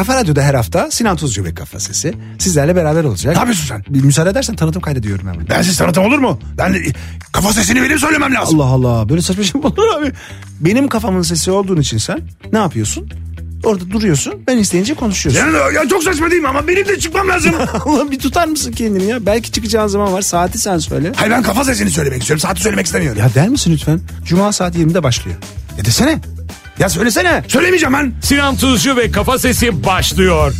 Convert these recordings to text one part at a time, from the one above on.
Kafa Radyo'da her hafta Sinan Tuzcu ve Kafa Sesi sizlerle beraber olacak. Ne yapıyorsun sen? Bir müsaade edersen tanıtım kaydediyorum hemen. Ben siz tanıtım olur mu? Ben de- kafa sesini benim söylemem lazım. Allah Allah böyle saçma şey mi olur abi? Benim kafamın sesi olduğun için sen ne yapıyorsun? Orada duruyorsun ben isteyince konuşuyorsun. Yani, ya çok saçma değil mi ama benim de çıkmam lazım. Allah bir tutar mısın kendini ya? Belki çıkacağın zaman var saati sen söyle. Hayır ben kafa sesini söylemek istiyorum. Saati söylemek istemiyorum. Ya der misin lütfen? Cuma saat 20'de başlıyor. Ya desene. Ya söylesene. Söylemeyeceğim ben. Sinan Tuzcu ve Kafa Sesi başlıyor.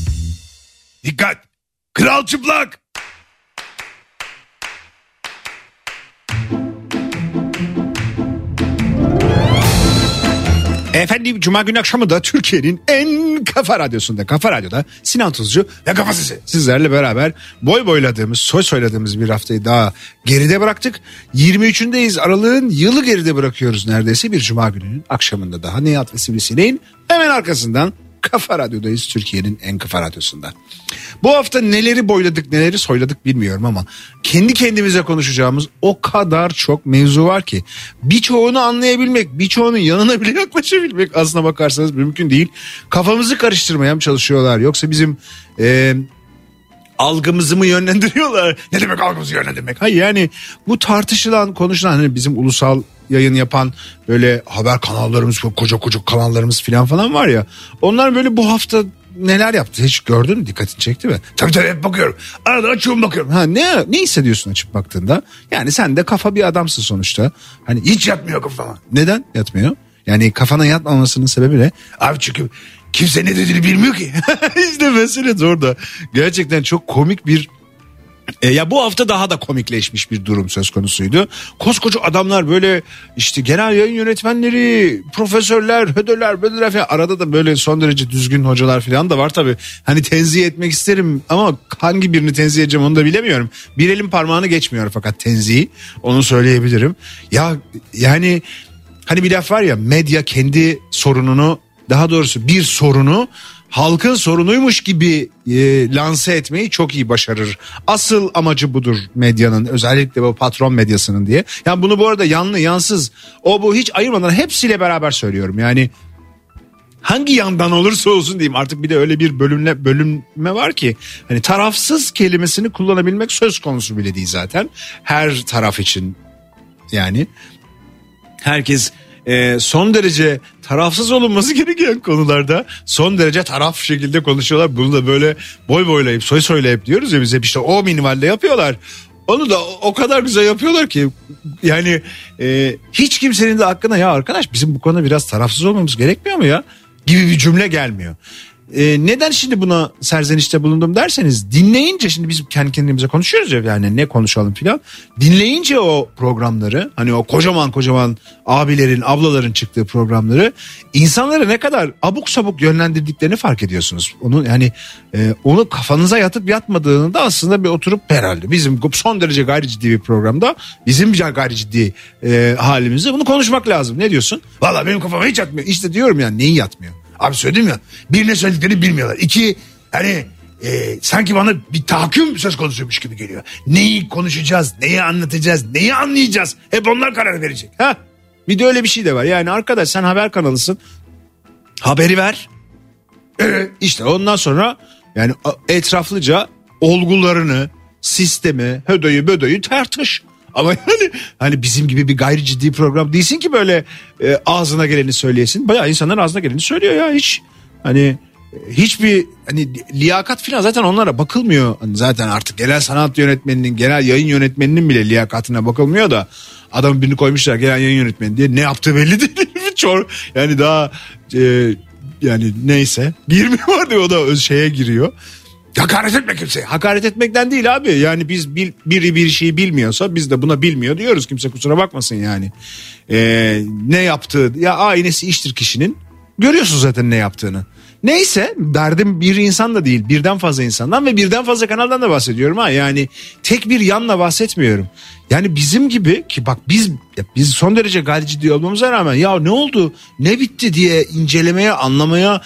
Dikkat. Kral çıplak. Efendim Cuma günü akşamı da Türkiye'nin en kafa radyosunda, kafa radyoda Sinan Tuzcu Ve kafa sesi. sizlerle beraber boy boyladığımız, soy soyladığımız bir haftayı daha geride bıraktık. 23'ündeyiz Aralık'ın yılı geride bırakıyoruz neredeyse bir Cuma gününün akşamında daha. Nihat ve Sivrisineğin hemen arkasından Kafa Radyo'dayız Türkiye'nin en kafa radyosunda. Bu hafta neleri boyladık neleri soyladık bilmiyorum ama kendi kendimize konuşacağımız o kadar çok mevzu var ki birçoğunu anlayabilmek birçoğunun yanına bile yaklaşabilmek aslına bakarsanız mümkün değil. Kafamızı karıştırmaya mı çalışıyorlar yoksa bizim e, algımızı mı yönlendiriyorlar? Ne demek algımızı yönlendirmek? Hayır yani bu tartışılan konuşulan hani bizim ulusal yayın yapan böyle haber kanallarımız koca koca kanallarımız falan falan var ya. Onlar böyle bu hafta neler yaptı hiç gördün mü dikkatini çekti mi? Tabii tabii hep bakıyorum. Arada açıyorum bakıyorum. Ha ne ne hissediyorsun açıp baktığında? Yani sen de kafa bir adamsın sonuçta. Hani Hiç yatmıyor kafama. neden yatmıyor? Yani kafana yatmamasının sebebi ne? Abi çünkü kimse ne dediğini bilmiyor ki. işte mesele de orada. Gerçekten çok komik bir e, ya bu hafta daha da komikleşmiş bir durum söz konusuydu. Koskoca adamlar böyle işte genel yayın yönetmenleri, profesörler, hödöler, bödöler falan. Arada da böyle son derece düzgün hocalar falan da var tabii. Hani tenzih etmek isterim ama hangi birini tenzih edeceğim onu da bilemiyorum. Bir elin parmağını geçmiyor fakat tenzihi onu söyleyebilirim. Ya yani hani bir laf var ya medya kendi sorununu daha doğrusu bir sorunu halkın sorunuymuş gibi e, lanse etmeyi çok iyi başarır. Asıl amacı budur medyanın özellikle bu patron medyasının diye. Yani bunu bu arada yanlı yansız o bu hiç ayırmadan hepsiyle beraber söylüyorum. Yani hangi yandan olursa olsun diyeyim artık bir de öyle bir bölümle bölünme var ki hani tarafsız kelimesini kullanabilmek söz konusu bile değil zaten. Her taraf için yani herkes e, son derece tarafsız olunması gereken konularda son derece taraf şekilde konuşuyorlar. Bunu da böyle boy boylayıp soy soylayıp diyoruz ya biz hep işte o minimalde yapıyorlar. Onu da o- kadar güzel yapıyorlar ki yani e, hiç kimsenin de aklına ya arkadaş bizim bu konuda biraz tarafsız olmamız gerekmiyor mu ya gibi bir cümle gelmiyor. E, neden şimdi buna serzenişte bulundum derseniz dinleyince şimdi biz kendi kendimize konuşuyoruz ya yani ne konuşalım filan. Dinleyince o programları hani o kocaman kocaman abilerin ablaların çıktığı programları insanları ne kadar abuk sabuk yönlendirdiklerini fark ediyorsunuz. Onu yani e, onu kafanıza yatıp yatmadığını da aslında bir oturup herhalde bizim son derece gayri ciddi bir programda bizim gayri ciddi e, halimizde bunu konuşmak lazım. Ne diyorsun? Valla benim kafama hiç yatmıyor. İşte diyorum ya neyi yatmıyor? Abi söyledim ya. Bir ne söylediklerini bilmiyorlar. İki hani e, sanki bana bir tahakküm söz konusuymuş gibi geliyor. Neyi konuşacağız, neyi anlatacağız, neyi anlayacağız. Hep onlar karar verecek. Ha? Bir de öyle bir şey de var. Yani arkadaş sen haber kanalısın. Haberi ver. Evet. İşte ondan sonra yani etraflıca olgularını, sistemi, hödöyü bödöyü tartış. Ama yani hani bizim gibi bir gayri ciddi program değilsin ki böyle e, ağzına geleni söyleyesin. Bayağı insanlar ağzına geleni söylüyor ya hiç. Hani hiçbir hani liyakat falan zaten onlara bakılmıyor. Hani zaten artık genel sanat yönetmeninin, genel yayın yönetmeninin bile liyakatına bakılmıyor da adamın birini koymuşlar genel yayın yönetmeni diye ne yaptığı belli değil. Çor yani daha e, yani neyse 20 var diye o da şeye giriyor. Hakaret etme kimseye. Hakaret etmekten değil abi. Yani biz bil, biri bir şeyi bilmiyorsa biz de buna bilmiyor diyoruz. Kimse kusura bakmasın yani. Ee, ne yaptığı ya aynesi iştir kişinin. Görüyorsun zaten ne yaptığını. Neyse derdim bir insan da değil birden fazla insandan ve birden fazla kanaldan da bahsediyorum ha. Yani tek bir yanla bahsetmiyorum. Yani bizim gibi ki bak biz biz son derece gayri ciddi olmamıza rağmen ya ne oldu ne bitti diye incelemeye anlamaya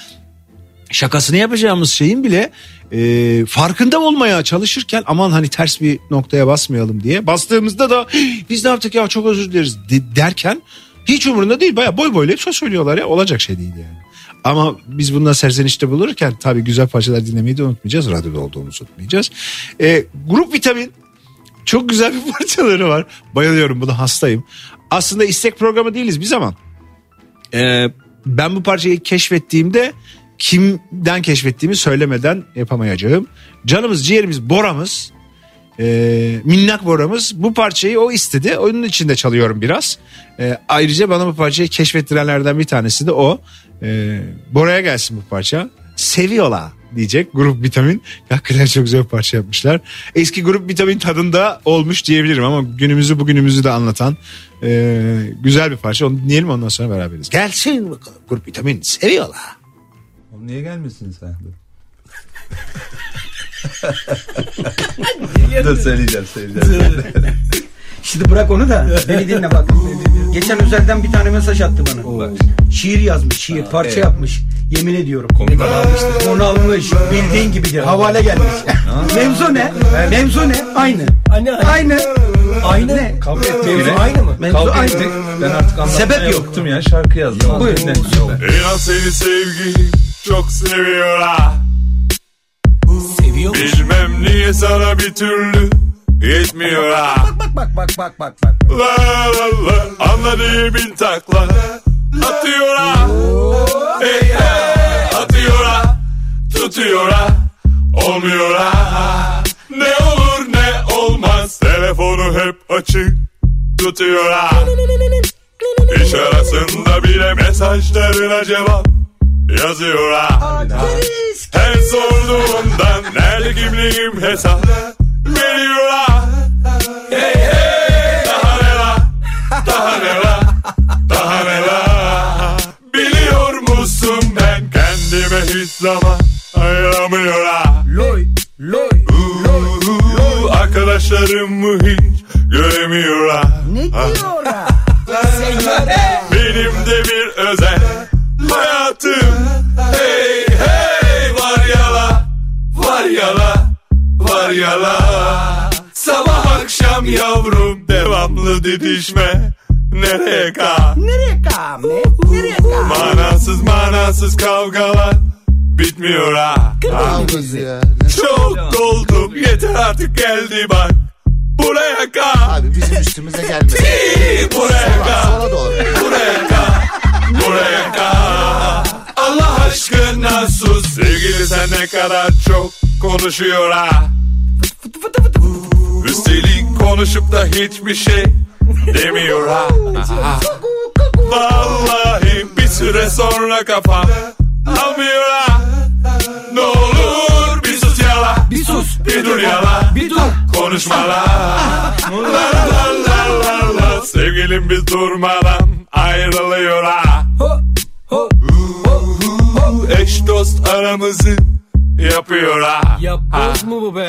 şakasını yapacağımız şeyin bile e, farkında olmaya çalışırken aman hani ters bir noktaya basmayalım diye bastığımızda da "Hii, biz ne yaptık ya çok özür dileriz de- derken hiç umurunda değil baya boy boylayıp söz söylüyorlar ya olacak şey değil yani. Ama biz bundan serzenişte bulurken tabii güzel parçalar dinlemeyi de unutmayacağız. Radyoda olduğumuzu unutmayacağız. E, grup vitamin çok güzel bir parçaları var. Bayılıyorum buna hastayım. Aslında istek programı değiliz biz ama e, ben bu parçayı keşfettiğimde kimden keşfettiğimi söylemeden yapamayacağım. Canımız ciğerimiz Bora'mız e, minnak Bora'mız bu parçayı o istedi. Onun içinde çalıyorum biraz. E, ayrıca bana bu parçayı keşfettirenlerden bir tanesi de o. E, Bora'ya gelsin bu parça. Seviyorlar diyecek grup vitamin. Hakikaten çok güzel bir parça yapmışlar. Eski grup vitamin tadında olmuş diyebilirim ama günümüzü bugünümüzü de anlatan e, güzel bir parça. Onu dinleyelim ondan sonra beraberiz. Gelsin grup vitamin seviyorlar. Niye gelmiyorsun sen? Dur. Dur söyleyeceğim söyleyeceğim. Şimdi bırak onu da beni dinle bak. Geçen özelden bir tane mesaj attı bana. Şiir yazmış, şiir, parça yapmış. Yemin ediyorum. Adam işte. Onu almış. Bildiğin gibidir. Havale gelmiş. Mevzu ne? Mevzu ne? Aynı. Aynı, aynı. Aynı. Ne? Kavga ettik Mevzu aynı mı? Mevzu Kavga aynı. ettik. Ben artık anlatmaya Sebep yok. bıktım ya şarkı yazdım. Buyurun. İnan seni sevgilim çok seviyor ha. Seviyormuş. Bilmem niye sana bir türlü yetmiyor ha. Bak bak bak bak bak bak. La la la anladığı bin takla atıyor ha. Hey hey atıyor ha. Tutuyor ha. Olmuyor ha. Ne olur ne olmaz telefonu hep açık tutuyor ha. İş arasında bile mesajlarına cevap yazıyor ha. Her sorduğumdan nerede kimliğim hesap veriyor ha. Hey hey daha ne la daha ne la daha ne la Biliyor musun ben kendime hiç zaman ayıramıyor ha. Loy. Loy. Uuu, Arkadaşlarımı hiç göremiyor ha. Ne diyor ha? Benim de bir özel yala Sabah akşam yavrum Devamlı didişme Nereye kal Nereye kame? Nereye kame? Manasız manasız kavgalar Bitmiyor ha, ya. Çok doldum yeter artık geldi bak Buraya kal Abi bizim üstümüze gelmesin. Buraya Sola doğru. Buraya kal, buraya kal. Allah aşkına sus. Sevgili sen ne kadar çok konuşuyor ha. Üstelik konuşup da hiçbir şey demiyor ha. Vallahi bir süre sonra kafam almıyor ha. Ne olur bir sus yala. Bir sus. Bir dur yala. Bir dur. Konuşma la. La la la la la. Sevgilim biz durmadan ayrılıyor ha. Eş dost aramızı yapıyor ha. Ya boz mu bu be?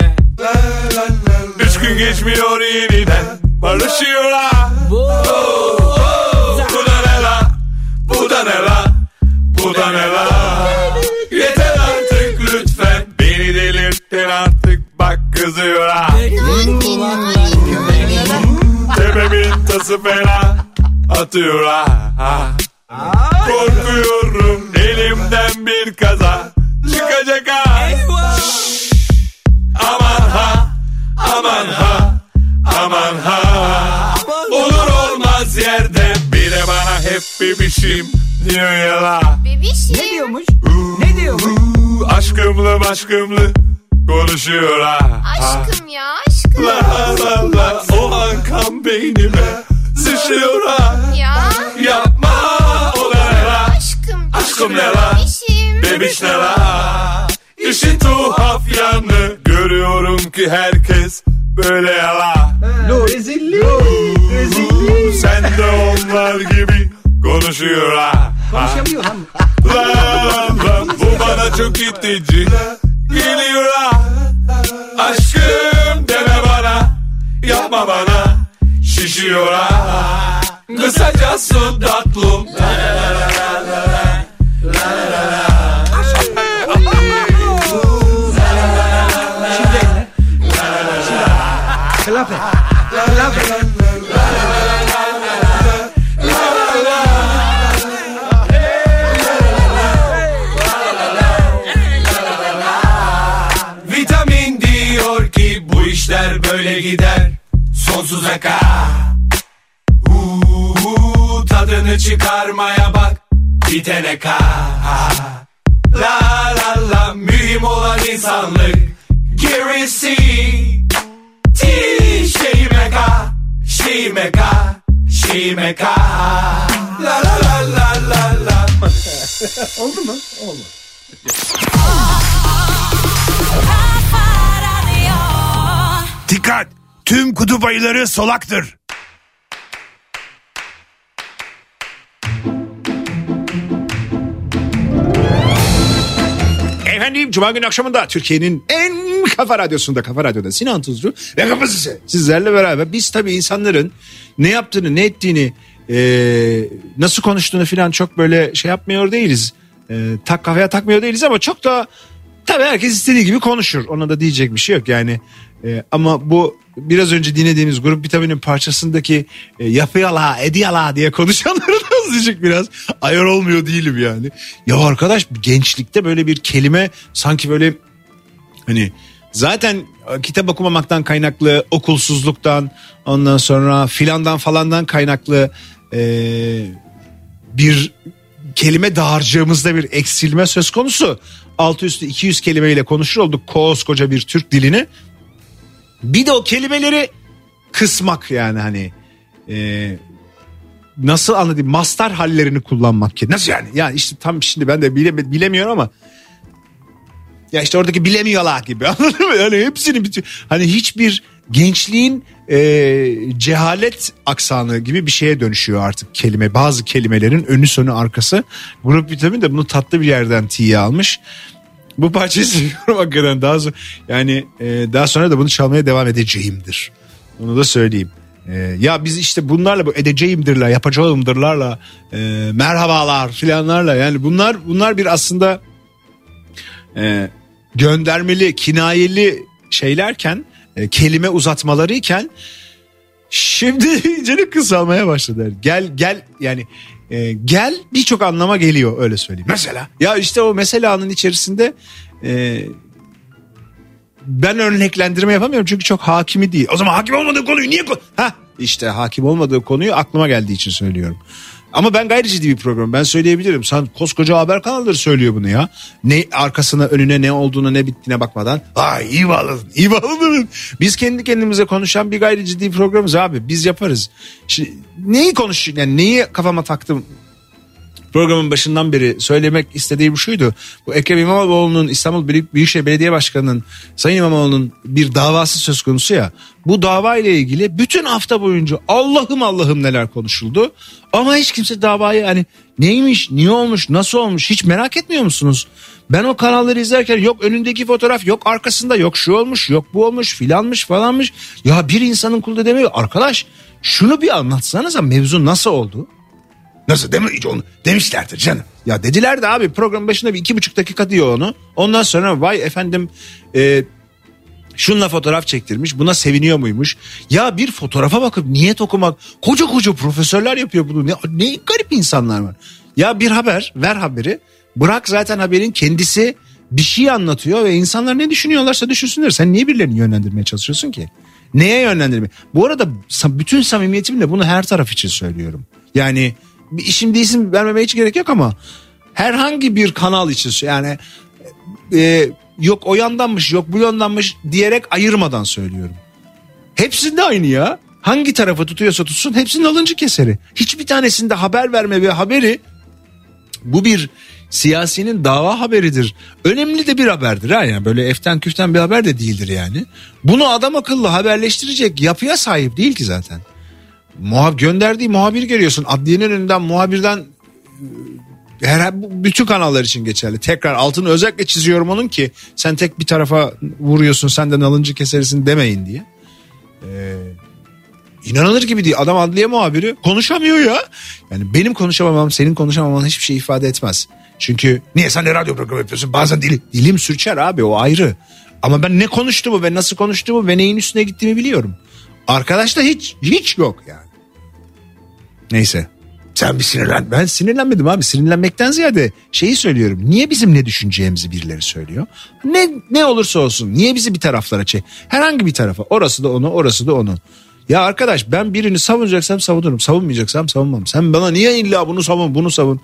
Üç gün geçmiyor yeniden barışıyor ha. Bu da ne la? Bu da ne la? Bu da ne la? Yeter artık lütfen beni delirttin artık bak kızıyor ha. Tepemin tası fena atıyor ha. ha. Korkuyorum elimden bir kaza hep bebişim diyor ya la. Bebişim. Ne diyormuş? Ne diyormuş? Uuu, Aşkımlı aşkımlı konuşuyor ha. Aşkım ya aşkım. La la la o an kan beynime sıçrıyor ha. Ya Yapma o da ne la? aşkım. Aşkım ne la? Bebişim. Bebiş ne la? İşin tuhaf yanı görüyorum ki herkes böyle yala. Rezillik. Rezillik. Sen de onlar gibi konuşuyor ha. Konuşamıyor lan. La la bu bana çok itici geliyor ha. Aşkım deme bana yapma bana şişiyor ha. Kısaca su tatlım. Şimdi uzaka Uuu, Tadını çıkarmaya bak bitene ka La la la mühim olan insanlık Gerisi Ti şeyime ka Şeyime ka Şeyime ka La la la la la la Dikkat! Tüm kutup ayıları solaktır. Efendim Cuma günü akşamında Türkiye'nin en kafa radyosunda Kafa Radyo'da Sinan Tuzcu Ve kafası sizlerle beraber biz tabii insanların ne yaptığını ne ettiğini e, nasıl konuştuğunu falan çok böyle şey yapmıyor değiliz. E, tak kafaya takmıyor değiliz ama çok da tabii herkes istediği gibi konuşur. Ona da diyecek bir şey yok yani. E, ama bu biraz önce dinlediğimiz grup vitaminin parçasındaki e, yapıyala ediyala diye konuşanları da azıcık biraz ayar olmuyor değilim yani. Ya arkadaş gençlikte böyle bir kelime sanki böyle Hani zaten kitap okumamaktan kaynaklı, okulsuzluktan, ondan sonra filandan falandan kaynaklı e, bir kelime dağarcığımızda bir eksilme söz konusu. Altı üstü 200 kelimeyle konuşur olduk koskoca bir Türk dilini. Bir de o kelimeleri kısmak yani hani e, nasıl anlatayım mastar hallerini kullanmak ki nasıl yani yani işte tam şimdi ben de bile, bilemiyorum ama ya işte oradaki bilemiyorlar gibi anladın mı? Yani hepsini bütün hani hiçbir gençliğin e, cehalet aksanı gibi bir şeye dönüşüyor artık kelime. Bazı kelimelerin önü sonu arkası. Grup vitamin de bunu tatlı bir yerden tiye almış. Bu parçayı seviyorum hakikaten daha sonra yani e, daha sonra da bunu çalmaya devam edeceğimdir. Onu da söyleyeyim. E, ya biz işte bunlarla bu edeceğimdirler, yapacağımdırlarla, e, merhabalar filanlarla yani bunlar bunlar bir aslında e, göndermeli, kinayeli şeylerken, e, kelime uzatmaları iken şimdi iyice kısalmaya başladılar. Gel gel yani e, gel birçok anlama geliyor öyle söyleyeyim. Mesela? Ya işte o meselanın içerisinde e, ben örneklendirme yapamıyorum çünkü çok hakimi değil. O zaman hakim olmadığı konuyu niye... Ha işte hakim olmadığı konuyu aklıma geldiği için söylüyorum. Ama ben gayri ciddi bir program. Ben söyleyebilirim. Sen koskoca haber kanalları söylüyor bunu ya. Ne arkasına önüne ne olduğuna ne bittiğine bakmadan. Ay iyi bağladın. İyi bağladın. Biz kendi kendimize konuşan bir gayri ciddi programız abi. Biz yaparız. Şimdi, neyi konuş yani neyi kafama taktım programın başından beri söylemek istediğim şuydu. Bu Ekrem İmamoğlu'nun İstanbul Büyük- Büyükşehir Belediye Başkanı'nın Sayın İmamoğlu'nun bir davası söz konusu ya. Bu dava ile ilgili bütün hafta boyunca Allah'ım Allah'ım neler konuşuldu. Ama hiç kimse davayı hani neymiş, niye olmuş, nasıl olmuş hiç merak etmiyor musunuz? Ben o kanalları izlerken yok önündeki fotoğraf yok arkasında yok şu olmuş yok bu olmuş filanmış falanmış. Ya bir insanın kulda demiyor arkadaş şunu bir anlatsanıza mevzu nasıl oldu? Nasıl değil mi? Onu demişlerdir canım. Ya dediler de abi programın başında bir iki buçuk dakika diyor onu. Ondan sonra vay efendim e, şunla fotoğraf çektirmiş buna seviniyor muymuş. Ya bir fotoğrafa bakıp niyet okumak koca koca profesörler yapıyor bunu. Ne, ne garip insanlar var. Ya bir haber ver haberi bırak zaten haberin kendisi bir şey anlatıyor ve insanlar ne düşünüyorlarsa düşünsünler. Sen niye birilerini yönlendirmeye çalışıyorsun ki? Neye yönlendirme? Bu arada bütün samimiyetimle bunu her taraf için söylüyorum. Yani bir isim isim vermeme hiç gerek yok ama herhangi bir kanal için yani e, yok o yandanmış yok bu yandanmış diyerek ayırmadan söylüyorum. Hepsinde aynı ya. Hangi tarafı tutuyorsa tutsun hepsinin alıncı keseri. Hiçbir tanesinde haber verme ve haberi bu bir siyasinin dava haberidir. Önemli de bir haberdir ha yani böyle eften küften bir haber de değildir yani. Bunu adam akıllı haberleştirecek yapıya sahip değil ki zaten. Muhab gönderdiği muhabir görüyorsun. Adliyenin önünden muhabirden e, her bütün kanallar için geçerli. Tekrar altını özellikle çiziyorum onun ki sen tek bir tarafa vuruyorsun senden alıncı kesersin demeyin diye. Ee, inanılır gibi değil. Adam adliye muhabiri konuşamıyor ya. Yani benim konuşamamam senin konuşamaman hiçbir şey ifade etmez. Çünkü Niye sen de radyo programı yapıyorsun? Bazen dili. dilim sürçer abi o ayrı. Ama ben ne konuştuğumu ve nasıl konuştuğumu ve neyin üstüne gittiğimi biliyorum. Arkadaşta hiç hiç yok yani. Neyse. Sen bir sinirlen. Ben sinirlenmedim abi. Sinirlenmekten ziyade şeyi söylüyorum. Niye bizim ne düşüneceğimizi birileri söylüyor? Ne ne olursa olsun. Niye bizi bir taraflara çek? Herhangi bir tarafa. Orası da onu, orası da onu. Ya arkadaş ben birini savunacaksam savunurum. Savunmayacaksam savunmam. Sen bana niye illa bunu savun bunu savun.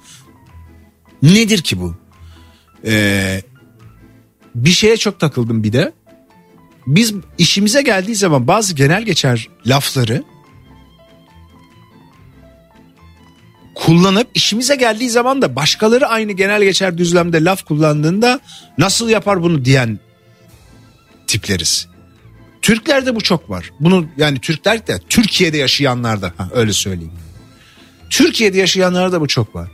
Nedir ki bu? Ee, bir şeye çok takıldım bir de. Biz işimize geldiği zaman bazı genel geçer lafları kullanıp işimize geldiği zaman da başkaları aynı genel geçer düzlemde laf kullandığında nasıl yapar bunu diyen tipleriz. Türklerde bu çok var. Bunu yani Türkler de Türkiye'de yaşayanlarda ha, öyle söyleyeyim. Türkiye'de yaşayanlarda bu çok var.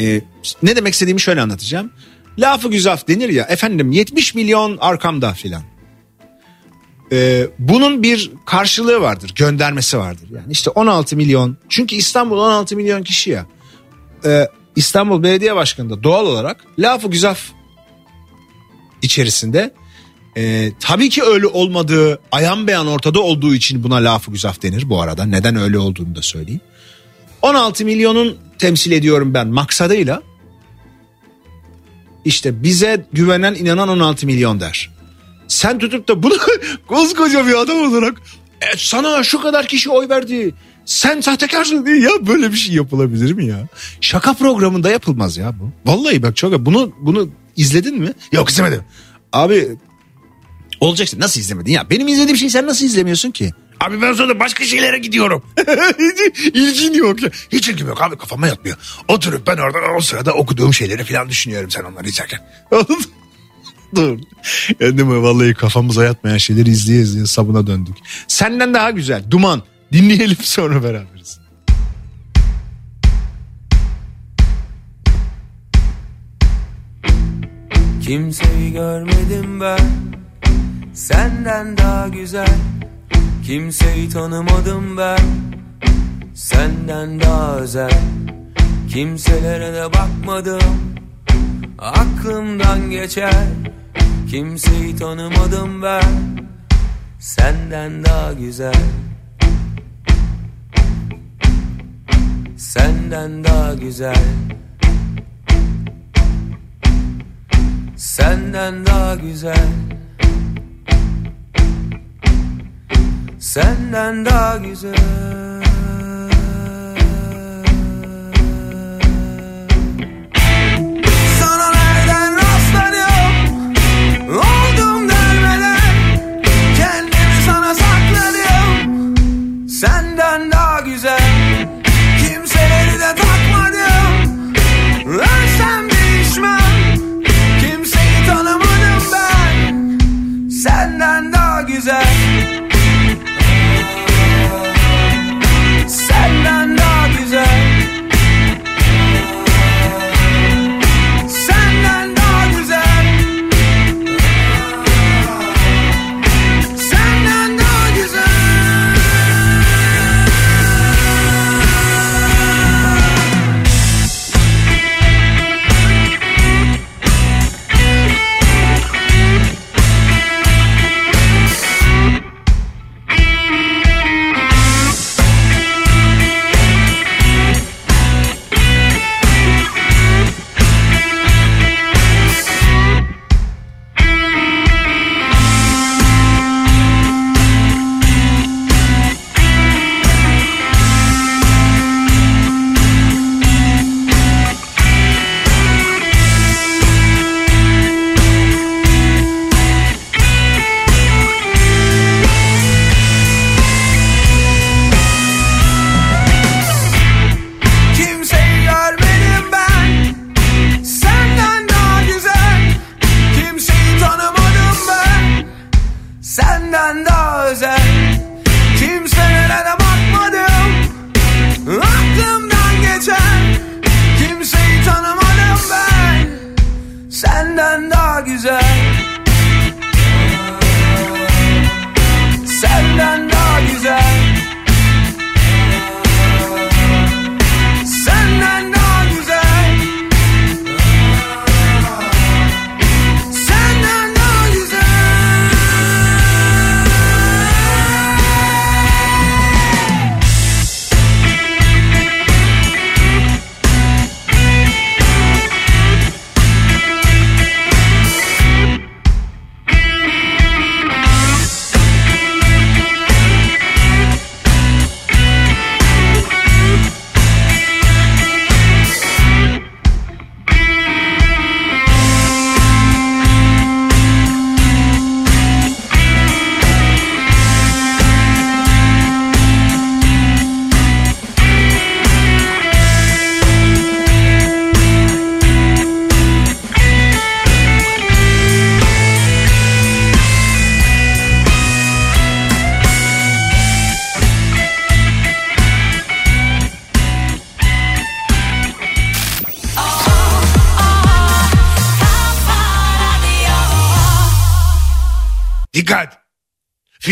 Ee, ne demek istediğimi şöyle anlatacağım. Lafı güzaf denir ya efendim 70 milyon arkamda filan. Ee, bunun bir karşılığı vardır göndermesi vardır. Yani işte 16 milyon çünkü İstanbul 16 milyon kişi ya. Ee, İstanbul Belediye Başkanı da doğal olarak lafı güzaf içerisinde e, tabii ki öyle olmadığı ayan beyan ortada olduğu için buna lafı güzaf denir bu arada. Neden öyle olduğunu da söyleyeyim. 16 milyonun temsil ediyorum ben maksadıyla işte bize güvenen inanan 16 milyon der. Sen tutup da bunu koskoca bir adam olarak "E, sana şu kadar kişi oy verdi. Sen sahtekarsın diye ya böyle bir şey yapılabilir mi ya? Şaka programında yapılmaz ya bu. Vallahi bak çok bunu bunu izledin mi? Yok izlemedim. Abi olacaksın nasıl izlemedin ya? Benim izlediğim şeyi sen nasıl izlemiyorsun ki? Abi ben sonra başka şeylere gidiyorum. İlgin yok ya. Hiç ilgim yok abi kafama yatmıyor. Oturup ben orada o sırada okuduğum şeyleri falan düşünüyorum sen onları izlerken. Dur. Mi? Vallahi kafamıza yatmayan şeyleri izleye izleye sabuna döndük. Senden daha güzel. Duman. Dinleyelim sonra beraberiz. Kimseyi görmedim ben Senden daha güzel Kimseyi tanımadım ben Senden daha özel Kimselere de bakmadım Aklımdan geçer Kimseyi tanımadım ben. Senden daha güzel. Senden daha güzel. Senden daha güzel. Senden daha güzel Senden daha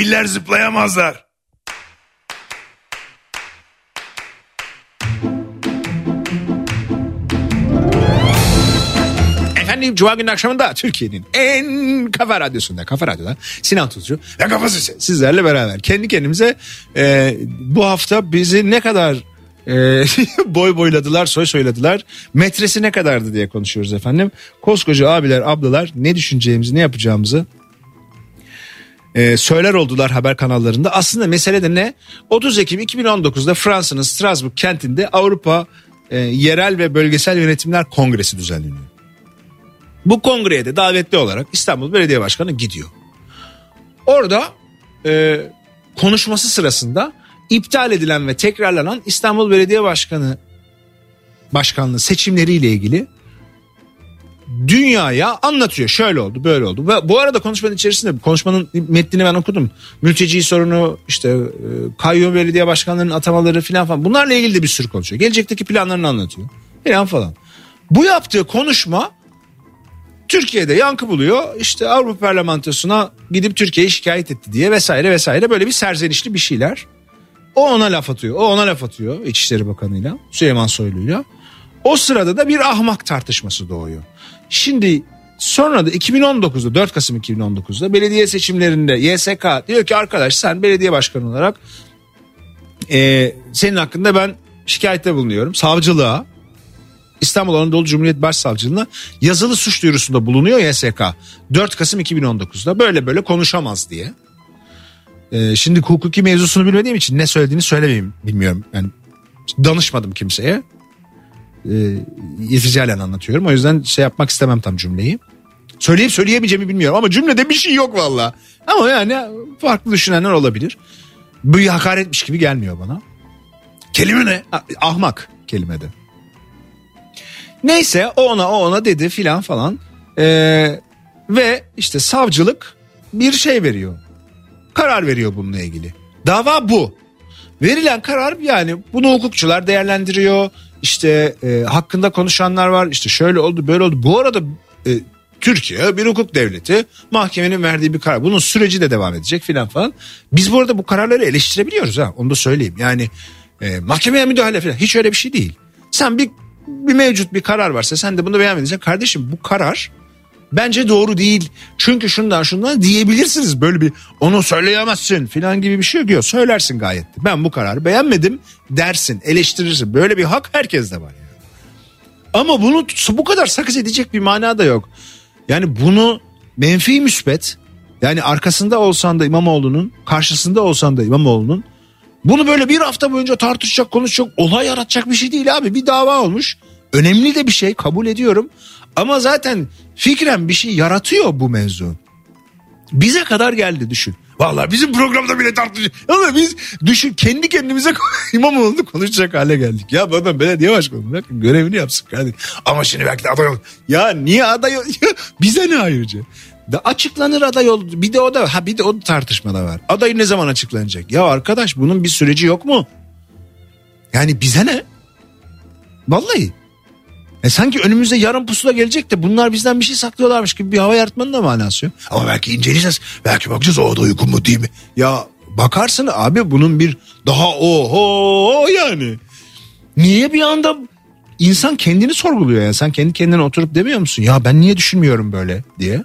Filler zıplayamazlar. Efendim Cuma günü akşamında Türkiye'nin en kafa radyosunda, kafa radyoda Sinan Tuzcu Ve kafası sizlerle beraber kendi kendimize e, bu hafta bizi ne kadar e, boy boyladılar, soy soyladılar, metresi ne kadardı diye konuşuyoruz efendim. Koskoca abiler, ablalar ne düşüneceğimizi, ne yapacağımızı e, söyler oldular haber kanallarında. Aslında mesele de ne? 30 Ekim 2019'da Fransa'nın Strasbourg kentinde Avrupa e, Yerel ve Bölgesel Yönetimler Kongresi düzenleniyor. Bu kongreye de davetli olarak İstanbul Belediye Başkanı gidiyor. Orada e, konuşması sırasında iptal edilen ve tekrarlanan İstanbul Belediye Başkanı başkanlığı seçimleriyle ilgili dünyaya anlatıyor. Şöyle oldu, böyle oldu. Ve bu arada konuşmanın içerisinde konuşmanın metnini ben okudum. Mülteci sorunu, işte e, kayyum belediye başkanlarının atamaları filan falan. Bunlarla ilgili de bir sürü konuşuyor. Gelecekteki planlarını anlatıyor. Filan falan. Bu yaptığı konuşma Türkiye'de yankı buluyor. İşte Avrupa Parlamentosu'na gidip Türkiye'yi şikayet etti diye vesaire vesaire böyle bir serzenişli bir şeyler. O ona laf atıyor. O ona laf atıyor İçişleri Bakanı'yla Süleyman Soylu'yla. O sırada da bir ahmak tartışması doğuyor. Şimdi sonra da 2019'da 4 Kasım 2019'da belediye seçimlerinde YSK diyor ki arkadaş sen belediye başkanı olarak e, senin hakkında ben şikayette bulunuyorum savcılığa İstanbul Anadolu Cumhuriyet Başsavcılığına yazılı suç duyurusunda bulunuyor YSK 4 Kasım 2019'da böyle böyle konuşamaz diye. Ee, şimdi hukuki mevzusunu bilmediğim için ne söylediğini söylemeyeyim bilmiyorum. Yani danışmadım kimseye. İrticalen anlatıyorum. O yüzden şey yapmak istemem tam cümleyi. Söyleyip söyleyemeyeceğimi bilmiyorum ama cümlede bir şey yok valla. Ama yani farklı düşünenler olabilir. Bu hakaretmiş gibi gelmiyor bana. Kelime ne? Ah- Ahmak kelimede. Neyse o ona o ona dedi filan falan. Ee, ve işte savcılık bir şey veriyor. Karar veriyor bununla ilgili. Dava bu. Verilen karar yani bunu hukukçular değerlendiriyor. İşte e, hakkında konuşanlar var. İşte şöyle oldu böyle oldu. Bu arada e, Türkiye bir hukuk devleti mahkemenin verdiği bir karar. Bunun süreci de devam edecek filan falan. Biz bu arada bu kararları eleştirebiliyoruz ha onu da söyleyeyim. Yani e, mahkemeye müdahale falan hiç öyle bir şey değil. Sen bir bir mevcut bir karar varsa sen de bunu beğenmediysen kardeşim bu karar bence doğru değil. Çünkü şundan şundan diyebilirsiniz böyle bir onu söyleyemezsin filan gibi bir şey yok. Yok, Söylersin gayet. Ben bu kararı beğenmedim dersin eleştirirsin. Böyle bir hak herkeste var yani. Ama bunu bu kadar sakız edecek bir mana da yok. Yani bunu menfi müspet yani arkasında olsan da İmamoğlu'nun karşısında olsan da İmamoğlu'nun bunu böyle bir hafta boyunca tartışacak konuşacak olay yaratacak bir şey değil abi bir dava olmuş. Önemli de bir şey kabul ediyorum ama zaten fikren bir şey yaratıyor bu mevzu. Bize kadar geldi düşün. Vallahi bizim programda bile tartışıyor. Ama biz düşün kendi kendimize İmamoğlu'nu konuşacak hale geldik. Ya bu adam belediye başkanı bırakın görevini yapsın kardeşim. Ama şimdi belki de aday olur. Ya niye aday ol- bize ne ayrıca? Da açıklanır aday oldu. Bir de o da ha bir de o tartışmada var. Aday ne zaman açıklanacak? Ya arkadaş bunun bir süreci yok mu? Yani bize ne? Vallahi. E sanki önümüzde yarın pusula gelecek de bunlar bizden bir şey saklıyorlarmış gibi bir hava yaratmanın da manası yok. Ama belki inceleyeceğiz. Belki bakacağız o da uygun mu değil mi? Ya bakarsın abi bunun bir daha oho yani. Niye bir anda insan kendini sorguluyor ya? Sen kendi kendine oturup demiyor musun? Ya ben niye düşünmüyorum böyle diye.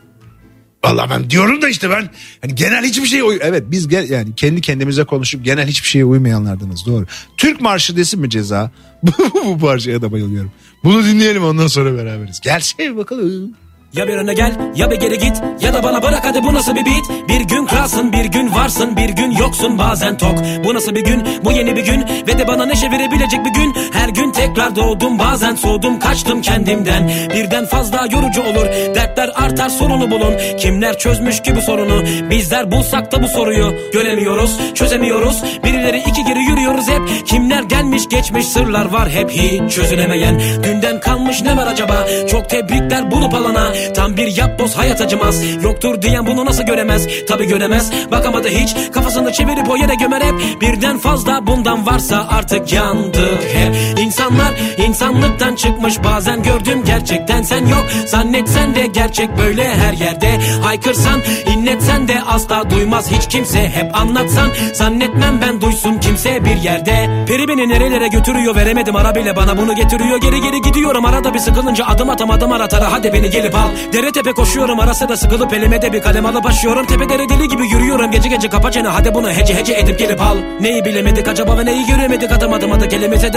Vallahi ben diyorum da işte ben hani genel hiçbir şey uy- Evet biz gel, yani kendi kendimize konuşup genel hiçbir şeye uymayanlardanız doğru. Türk marşı desin mi ceza? bu, parçaya da bayılıyorum. Bunu dinleyelim ondan sonra beraberiz. Şey bakalım. Ya bir öne gel ya bir geri git. Ya da bana bırak hadi bu nasıl bir beat? Bir gün kralsın bir gün varsın bir gün yoksun bazen tok. Bu nasıl bir gün? Bu yeni bir gün. Ve de bana neşe verebilecek bir gün. Her gün tekrar doğdum bazen soğudum kaçtım kendimden. Birden fazla yorucu olur Dertler artar sorunu bulun. Kimler çözmüş ki bu sorunu? Bizler bulsak da bu soruyu. Göremiyoruz çözemiyoruz. Birileri iki geri yürüyoruz hep. Kimler gelmiş geçmiş sırlar var hep hiç çözülemeyen. Dünden kalmış ne var acaba? Çok tebrikler bulup alana Tam bir yapboz hayat acımaz. Yoktur diyen bunu nasıl göremez? Tabi göremez. Bakamadı hiç. Kafasını çevirip o yere gömer hep. Birden fazla bundan varsa artık yandık hep. İnsanlar insanlıktan çıkmış. Bazen gördüm gerçekten sen yok. Zannetsen de gerçek böyle her yerde. Haykırsan inletsen de asla duymaz. Hiç kimse Hep anlatsan. Zannetmem ben duysun kimse bir yerde. Peri beni nerelere götürüyor veremedim. Ara bile bana bunu getiriyor. Geri geri gidiyorum. Arada bir sıkılınca adım atamadım aratara. Hadi beni gelip al Dere tepe koşuyorum ara sıra sıkılıp elime de bir kalem alıp başlıyorum. Tepe dere deli gibi yürüyorum gece gece kapa çene. Hadi bunu hece hece edip gelip al. Neyi bilemedik acaba ve neyi göremedik? Adım adım adı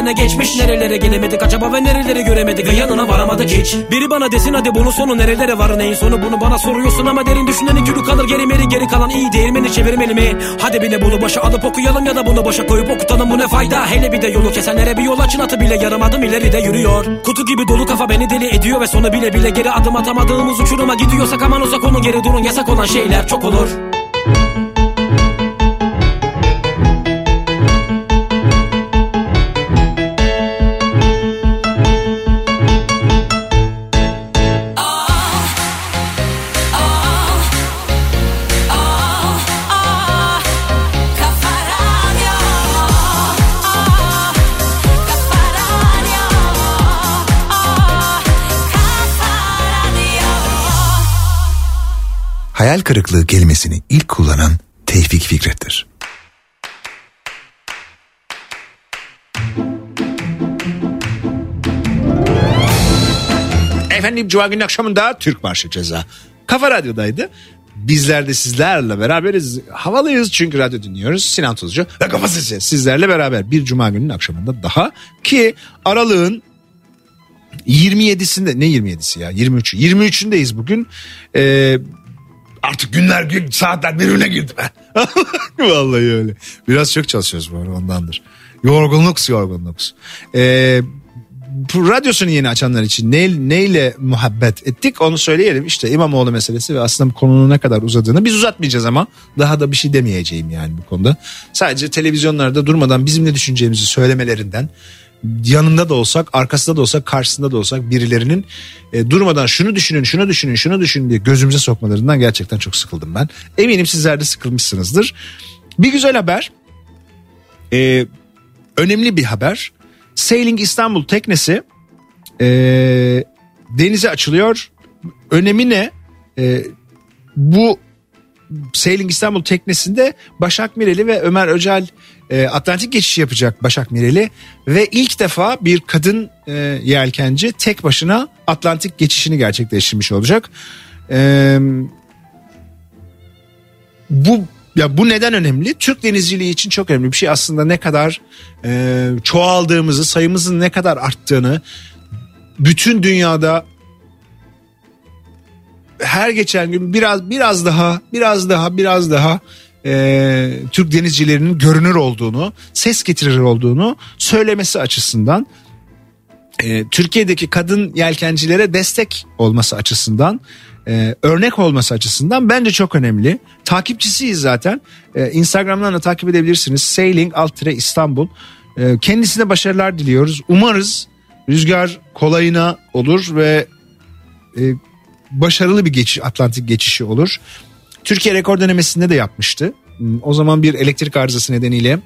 ne geçmiş? Nerelere gelemedik acaba ve nereleri göremedik? Ve yanına varamadık hiç. Biri bana desin hadi bunun sonu nerelere var neyin sonu? Bunu bana soruyorsun ama derin düşünenin külü kalır geri meri geri kalan iyi değirmeni çevirmeli mi? Hadi bile bunu başa alıp okuyalım ya da bunu başa koyup okutalım. Bu ne fayda? Hele bir de yolu kesenlere bir yol açın. Atı bile yarım adım ileride yürüyor. Kutu gibi dolu kafa beni deli ediyor ve sonu bile bile geri adım atamadığımız uçuruma gidiyorsak aman uzak olun geri durun. Yasak olan şeyler çok olur kırıklığı kelimesini ilk kullanan Tevfik Fikret'tir. Efendim Cuma günü akşamında Türk Marşı Ceza. Kafa Radyo'daydı. Bizler de sizlerle beraberiz. Havalıyız çünkü radyo dinliyoruz. Sinan Tuzcu ve Kafa Sesi sizlerle beraber bir Cuma gününün akşamında daha ki aralığın 27'sinde ne 27'si ya 23'ü 23'ündeyiz bugün. Ee, Artık günler gün saatler birbirine girdi be. Vallahi öyle. Biraz çok çalışıyoruz bu arada ondandır. Yorgunluk yorgunluk. Ee, radyosunu yeni açanlar için ne, neyle muhabbet ettik onu söyleyelim. İşte İmamoğlu meselesi ve aslında konunun ne kadar uzadığını biz uzatmayacağız ama daha da bir şey demeyeceğim yani bu konuda. Sadece televizyonlarda durmadan bizim ne düşüneceğimizi söylemelerinden yanında da olsak arkasında da olsak karşısında da olsak birilerinin e, durmadan şunu düşünün şunu düşünün şunu düşünün diye gözümüze sokmalarından gerçekten çok sıkıldım ben. Eminim sizler de sıkılmışsınızdır. Bir güzel haber e, önemli bir haber Sailing İstanbul teknesi e, denize açılıyor. Önemi ne? E, bu Sailing İstanbul teknesinde Başak Mireli ve Ömer Öcal e, Atlantik geçişi yapacak Başak Mireli ve ilk defa bir kadın e, yelkenci tek başına Atlantik geçişini gerçekleştirmiş olacak. E, bu ya bu neden önemli? Türk denizciliği için çok önemli bir şey. Aslında ne kadar e, çoğaldığımızı, sayımızın ne kadar arttığını, bütün dünyada her geçen gün biraz biraz daha, biraz daha, biraz daha e, Türk denizcilerinin görünür olduğunu, ses getirir olduğunu söylemesi açısından e, Türkiye'deki kadın yelkencilere destek olması açısından e, örnek olması açısından bence çok önemli. Takipçisiyiz zaten. E, Instagram'dan da takip edebilirsiniz. Sailing alt İstanbul. E, kendisine başarılar diliyoruz. Umarız rüzgar kolayına olur ve e, başarılı bir geçiş, Atlantik geçişi olur. Türkiye rekor denemesinde de yapmıştı. O zaman bir elektrik arızası nedeniyle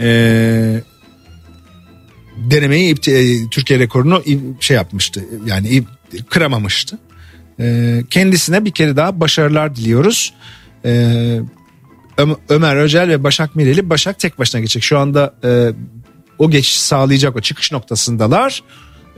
e, denemeyi ipti- Türkiye rekorunu şey yapmıştı. Yani kıramamıştı. E, kendisine bir kere daha başarılar diliyoruz. E, Ömer Öcel ve Başak Mireli Başak tek başına geçecek. Şu anda e, o geçiş sağlayacak o çıkış noktasındalar.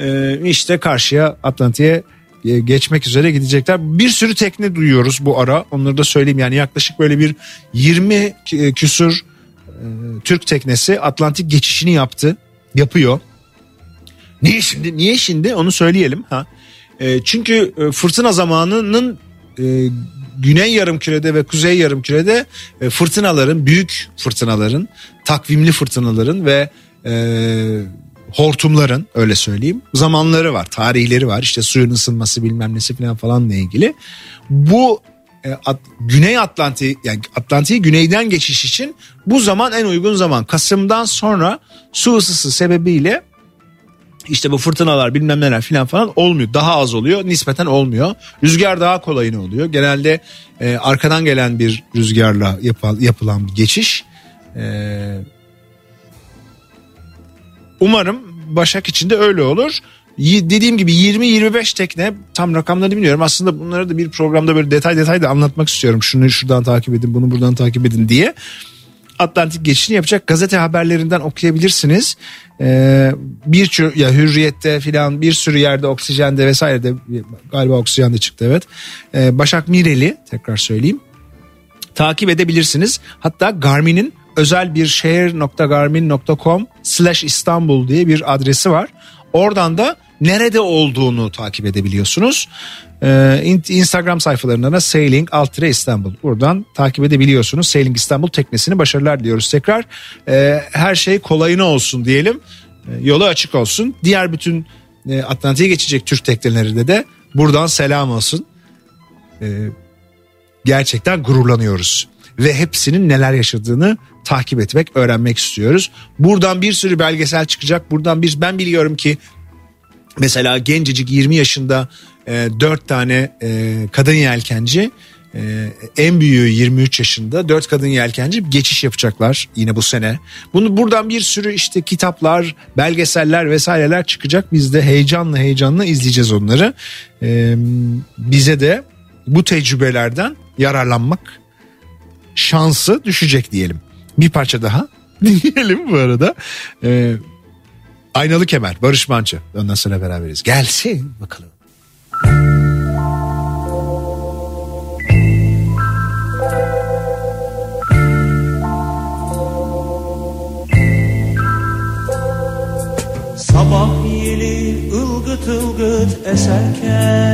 E, işte karşıya Atlantik'e e, geçmek üzere gidecekler. Bir sürü tekne duyuyoruz bu ara. Onları da söyleyeyim yani yaklaşık böyle bir 20 k- küsür e, Türk teknesi Atlantik geçişini yaptı. Yapıyor. Niye şimdi? Niye şimdi? Onu söyleyelim. Ha. E, çünkü e, fırtına zamanının e, güney yarımkürede ve kuzey yarımkürede e, fırtınaların, büyük fırtınaların, takvimli fırtınaların ve e, hortumların öyle söyleyeyim zamanları var, tarihleri var. İşte suyun ısınması bilmem nesi falan falanla ilgili. Bu e, At- Güney Atlantik yani Atlantik'i güneyden geçiş için bu zaman en uygun zaman. Kasım'dan sonra su ısısı sebebiyle işte bu fırtınalar bilmem neler filan falan olmuyor. Daha az oluyor nispeten olmuyor. Rüzgar daha kolayına oluyor. Genelde e, arkadan gelen bir rüzgarla yapı- yapılan bir geçiş. E, umarım Başak için de öyle olur. Dediğim gibi 20-25 tekne tam rakamları bilmiyorum. Aslında bunları da bir programda böyle detay detay da anlatmak istiyorum. Şunu şuradan takip edin bunu buradan takip edin diye. Atlantik geçişini yapacak gazete haberlerinden okuyabilirsiniz. Ee, bir ya hürriyette filan bir sürü yerde oksijende vesairede galiba oksijende çıktı evet. Ee, Başak Mireli tekrar söyleyeyim takip edebilirsiniz. Hatta Garmin'in özel bir şehir.garmin.com slash İstanbul diye bir adresi var. Oradan da nerede olduğunu takip edebiliyorsunuz. Ee, in- Instagram sayfalarında da Sailing alt İstanbul. Buradan takip edebiliyorsunuz. Sailing İstanbul teknesini başarılar diliyoruz tekrar. Ee, her şey kolayına olsun diyelim. Ee, yolu açık olsun. Diğer bütün e, Atlantik'e geçecek Türk teknelerinde de buradan selam olsun. Ee, gerçekten gururlanıyoruz. Ve hepsinin neler yaşadığını takip etmek, öğrenmek istiyoruz. Buradan bir sürü belgesel çıkacak. Buradan bir ben biliyorum ki mesela gencecik 20 yaşında e, 4 tane e, kadın yelkenci e, en büyüğü 23 yaşında 4 kadın yelkenci geçiş yapacaklar yine bu sene. Bunu buradan bir sürü işte kitaplar, belgeseller vesaireler çıkacak. Biz de heyecanla heyecanla izleyeceğiz onları. E, bize de bu tecrübelerden yararlanmak şansı düşecek diyelim. Bir parça daha dinleyelim bu arada. Ee, Aynalı Kemer, Barış Manço. Ondan sonra beraberiz. Gelsin bakalım. Sabah yeli ılgıt ılgıt eserken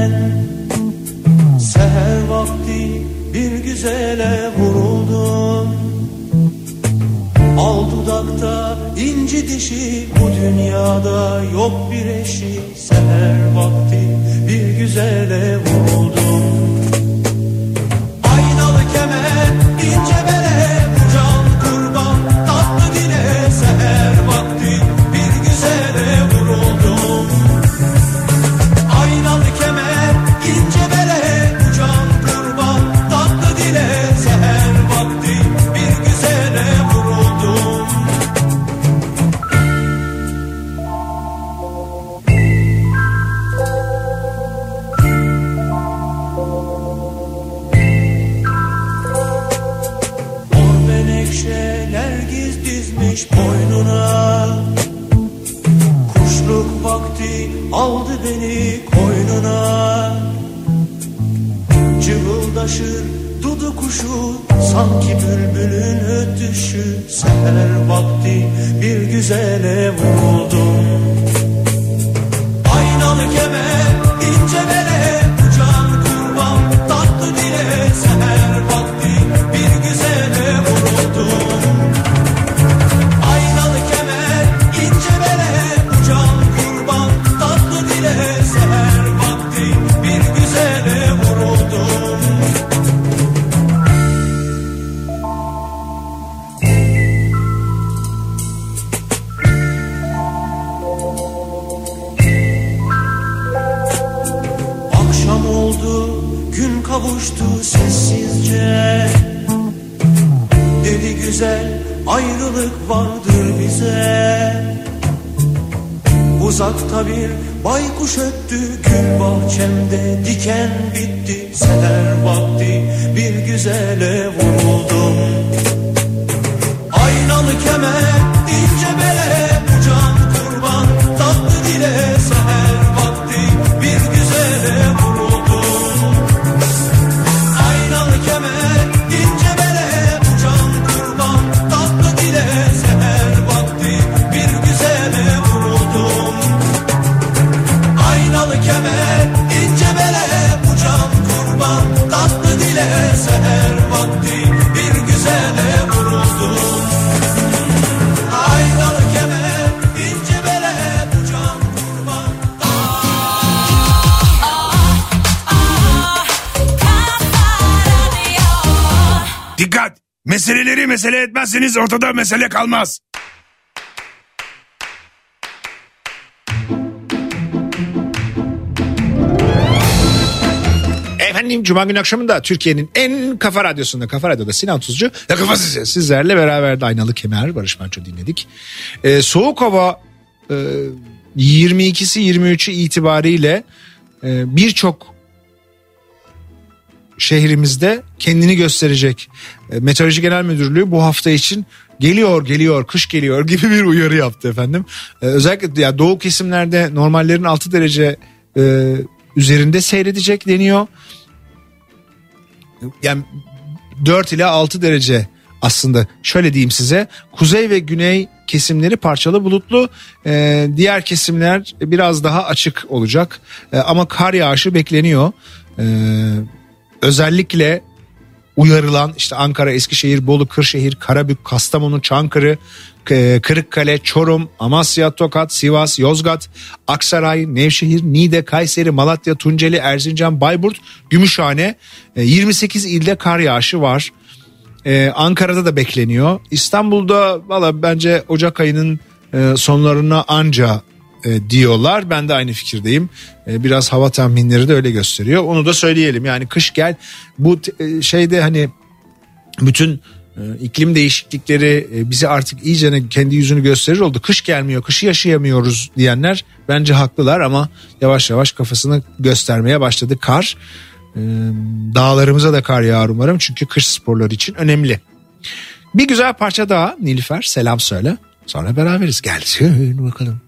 gün kavuştu sessizce. Dedi güzel, ayrılık vardır bize. Uzakta bir baykuş öttü, gül bahçemde. Diken bitti Seher vakti. Bir güzele vuruldum. Aynalı kemer, ince bele, Gençleri mesele etmezseniz ortada mesele kalmaz. Efendim Cuma günü akşamında Türkiye'nin en kafa radyosunda Kafa Radyo'da Sinan Tuzcu ya kafası sizlerle beraber de Aynalı Kemer Barış Manço dinledik. Ee, soğuk hava e, 22'si 23'ü itibariyle e, birçok şehrimizde kendini gösterecek. E, Meteoroloji Genel Müdürlüğü bu hafta için geliyor geliyor kış geliyor gibi bir uyarı yaptı efendim. E, özellikle ya doğu kesimlerde normallerin 6 derece e, üzerinde seyredecek deniyor. Yani 4 ile 6 derece aslında şöyle diyeyim size kuzey ve güney kesimleri parçalı bulutlu e, diğer kesimler biraz daha açık olacak E, ama kar yağışı bekleniyor E, özellikle uyarılan işte Ankara, Eskişehir, Bolu, Kırşehir, Karabük, Kastamonu, Çankırı, Kırıkkale, Çorum, Amasya, Tokat, Sivas, Yozgat, Aksaray, Nevşehir, Niğde, Kayseri, Malatya, Tunceli, Erzincan, Bayburt, Gümüşhane e, 28 ilde kar yağışı var. Ee, Ankara'da da bekleniyor. İstanbul'da valla bence Ocak ayının e, sonlarına anca e, diyorlar. Ben de aynı fikirdeyim. E, biraz hava tahminleri de öyle gösteriyor. Onu da söyleyelim. Yani kış gel bu e, şeyde hani bütün e, iklim değişiklikleri e, bize artık iyice kendi yüzünü gösterir oldu. Kış gelmiyor, kışı yaşayamıyoruz diyenler bence haklılar ama yavaş yavaş kafasını göstermeye başladı kar. E, Dağlarımıza da kar yağar umarım çünkü kış sporları için önemli. Bir güzel parça daha Nilüfer selam söyle. Sonra beraberiz. Gelsin bakalım.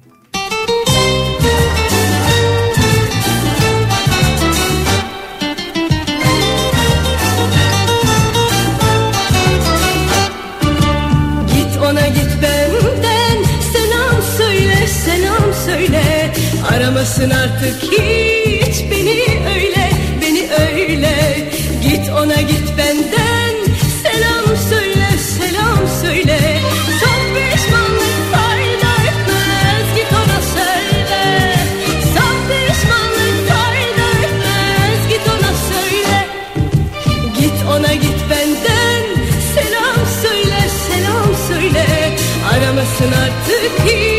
Aramasın artık hiç beni öyle Beni öyle. Git ona git benden Selam söyle selam söyle. Son pişmanlık fayda Git ona söyle. Son pişmanlık fayda Git ona söyle. Git ona git benden Selam söyle selam söyle. Aramasın artık hiç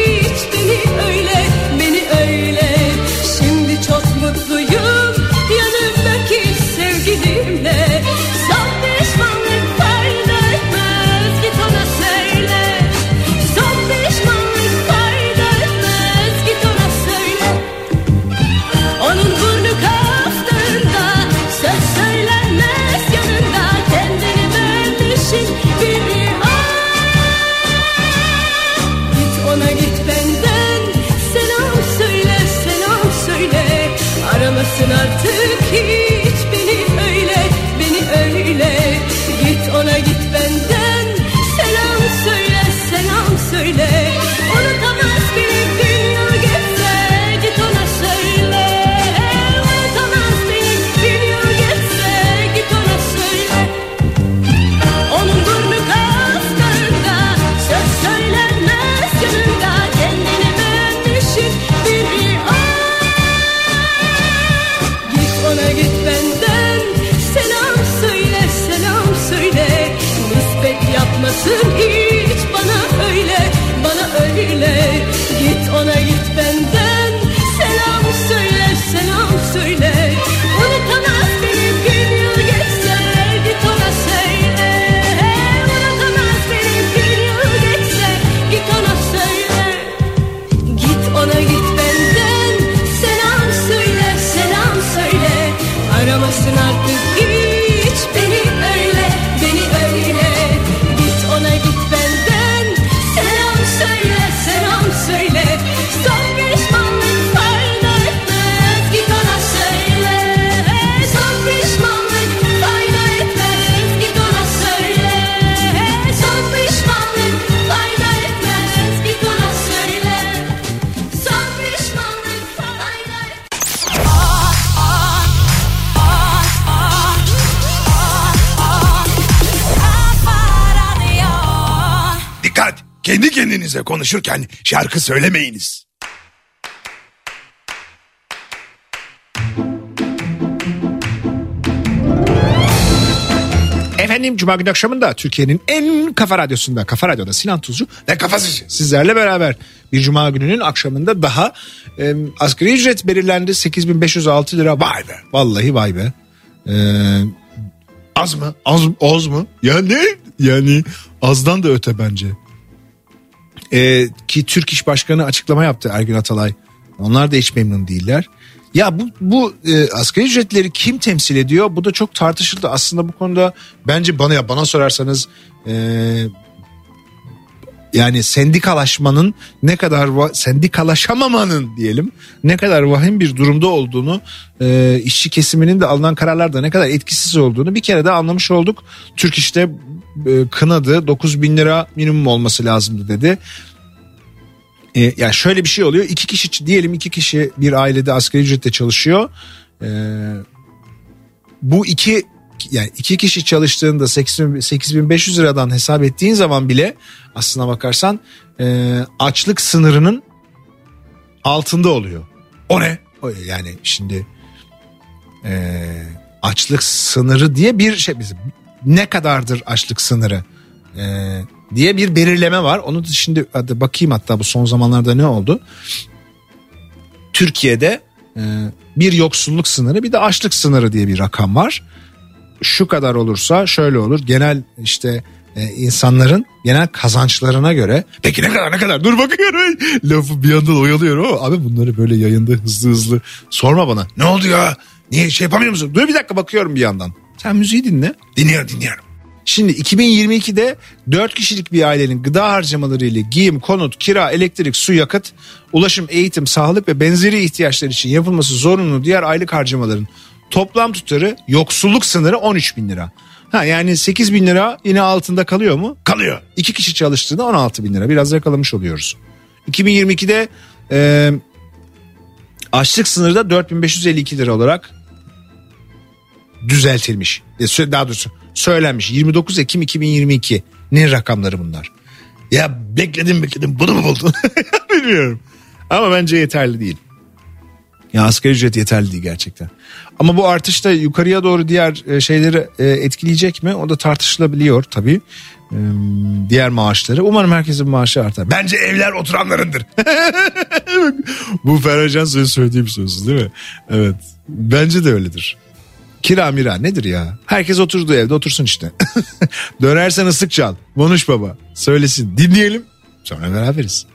konuşurken şarkı söylemeyiniz. Efendim Cuma günü akşamında Türkiye'nin en kafa radyosunda Kafa Radyo'da Sinan Tuzcu Ne kafa sesi? sizlerle beraber bir Cuma gününün akşamında daha e, asgari ücret belirlendi 8506 lira vay be vallahi vay be Ee, Az mı? az, az mı? Ya ne? Yani azdan da öte bence. Ee, ki Türk İş Başkanı açıklama yaptı Ergün Atalay. Onlar da hiç memnun değiller. Ya bu bu e, asgari ücretleri kim temsil ediyor? Bu da çok tartışıldı. Aslında bu konuda bence bana ya bana sorarsanız e, yani sendikalaşmanın ne kadar sendikalaşamamanın diyelim ne kadar vahim bir durumda olduğunu e, işçi kesiminin de alınan kararlarda ne kadar etkisiz olduğunu bir kere de anlamış olduk. Türk işte e, kınadı 9 bin lira minimum olması lazımdı dedi. E, yani şöyle bir şey oluyor iki kişi diyelim iki kişi bir ailede asgari ücretle çalışıyor. E, bu iki yani iki kişi çalıştığında 8000 8500 liradan hesap ettiğin zaman bile aslına bakarsan e, açlık sınırının altında oluyor. O ne? O Yani şimdi e, açlık sınırı diye bir şey bizim ne kadardır açlık sınırı e, diye bir belirleme var. Onu da şimdi hadi bakayım hatta bu son zamanlarda ne oldu? Türkiye'de e, bir yoksulluk sınırı bir de açlık sınırı diye bir rakam var. Şu kadar olursa şöyle olur. Genel işte e, insanların genel kazançlarına göre peki ne kadar ne kadar dur bakıyorum lafı bir yandan oyalıyorum ama abi bunları böyle yayında hızlı hızlı sorma bana. Ne oldu ya? Niye şey yapamıyor musun? Dur bir dakika bakıyorum bir yandan. Sen müziği dinle. Dinliyorum dinliyorum. Şimdi 2022'de 4 kişilik bir ailenin gıda harcamaları ile giyim, konut, kira, elektrik, su, yakıt, ulaşım, eğitim, sağlık ve benzeri ihtiyaçlar için yapılması zorunlu diğer aylık harcamaların toplam tutarı yoksulluk sınırı 13 bin lira. Ha yani 8 bin lira yine altında kalıyor mu? Kalıyor. İki kişi çalıştığında 16 bin lira biraz yakalamış oluyoruz. 2022'de e, açlık sınırı da 4552 lira olarak düzeltilmiş. E, Daha doğrusu söylenmiş 29 Ekim 2022'nin rakamları bunlar. Ya bekledim bekledim bunu mu buldun? Bilmiyorum. Ama bence yeterli değil. Ya asgari ücret yeterli değil gerçekten. Ama bu artış da yukarıya doğru diğer e, şeyleri e, etkileyecek mi? O da tartışılabiliyor tabii. Diğer maaşları. Umarım herkesin maaşı artar. Bence evler oturanlarındır. Bu Ferhan söz söylediğim söz değil mi? Evet. Bence de öyledir. Kira mira nedir ya? Herkes oturduğu evde otursun işte. Dönersen ıslık çal. Konuş baba. Söylesin. Dinleyelim. Sonra beraberiz.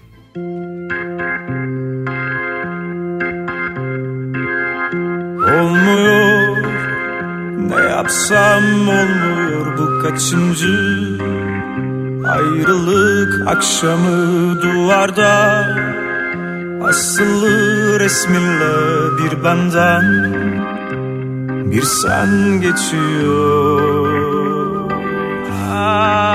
Olmuyor. Ne yapsam olmuyor bu kaçıncı Ayrılık akşamı duvarda. Asılı resminle bir benden Bir sen geçiyor. Ah.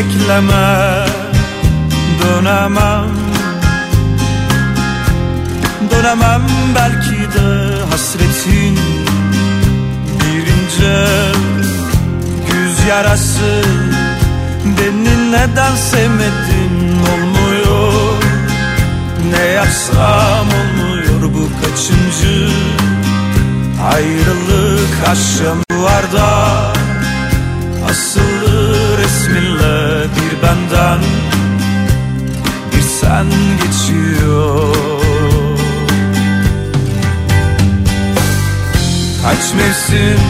Bekleme dönemem. Dönemem belki de hasretin bir ince yarası. Beni neden sevmedin olmuyor? Ne yapsam olmuyor bu kaçıncı ayrılık akşam duvarda? Asılı resminle bir benden Bir sen geçiyor. Kaç mevsim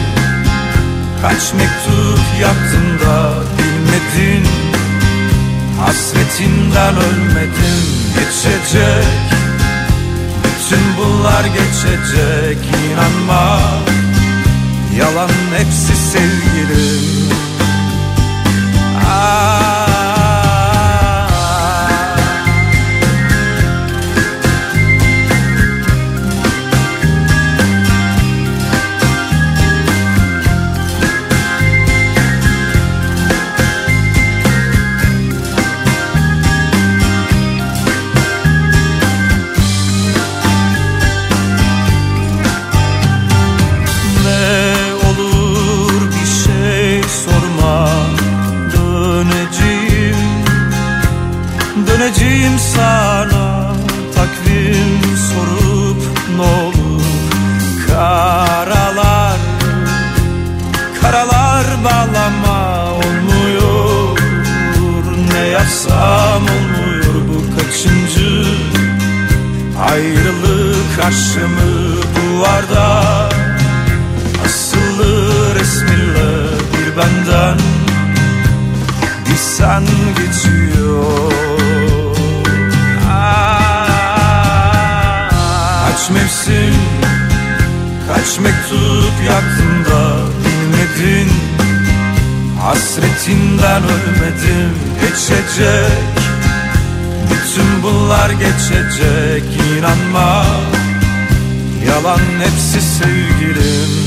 Kaç mektup yaptın da bilmedin? Hasretinden ölmedim geçecek. Bütün bunlar geçecek inanma. Yalan hepsi sevgilim. Ah. Ölmedim geçecek. Bütün bunlar geçecek inanma. Yalan hepsi sevgilim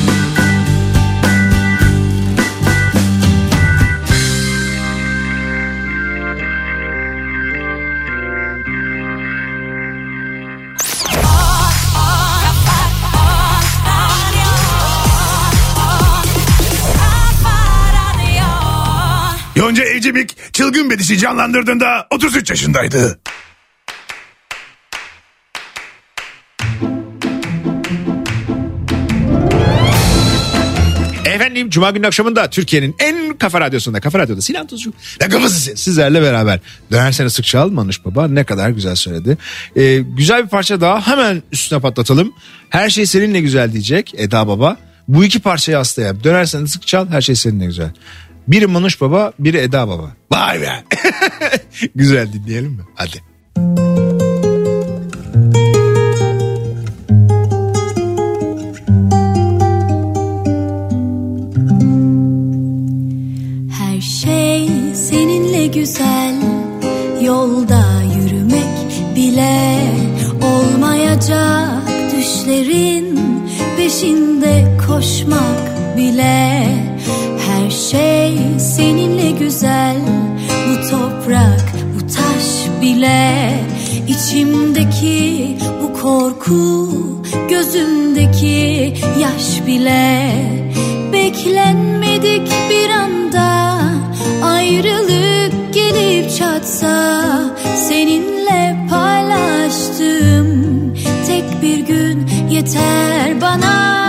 Evcimik çılgın bedişi canlandırdığında 33 yaşındaydı. Efendim Cuma günü akşamında Türkiye'nin en kafa radyosunda Kafa Radyo'da Sinan Tuzcu Ne kafası sizlerle beraber. Dönersene sık çal Manuş Baba ne kadar güzel söyledi. Ee, güzel bir parça daha hemen üstüne patlatalım. Her şey seninle güzel diyecek Eda Baba. Bu iki parçayı hasta yap. Dönersene sık çal her şey seninle güzel. Biri Manuş Baba biri Eda Baba. Vay be. Güzel dinleyelim mi? Hadi. Her şey seninle güzel Yolda yürümek bile Olmayacak düşlerin Peşinde koşmak bile Her şey seninle güzel. Bu toprak, bu taş bile İçimdeki bu korku Gözümdeki yaş bile. Beklenmedik bir anda Ayrılık gelip çatsa Seninle paylaştığım Tek bir gün yeter bana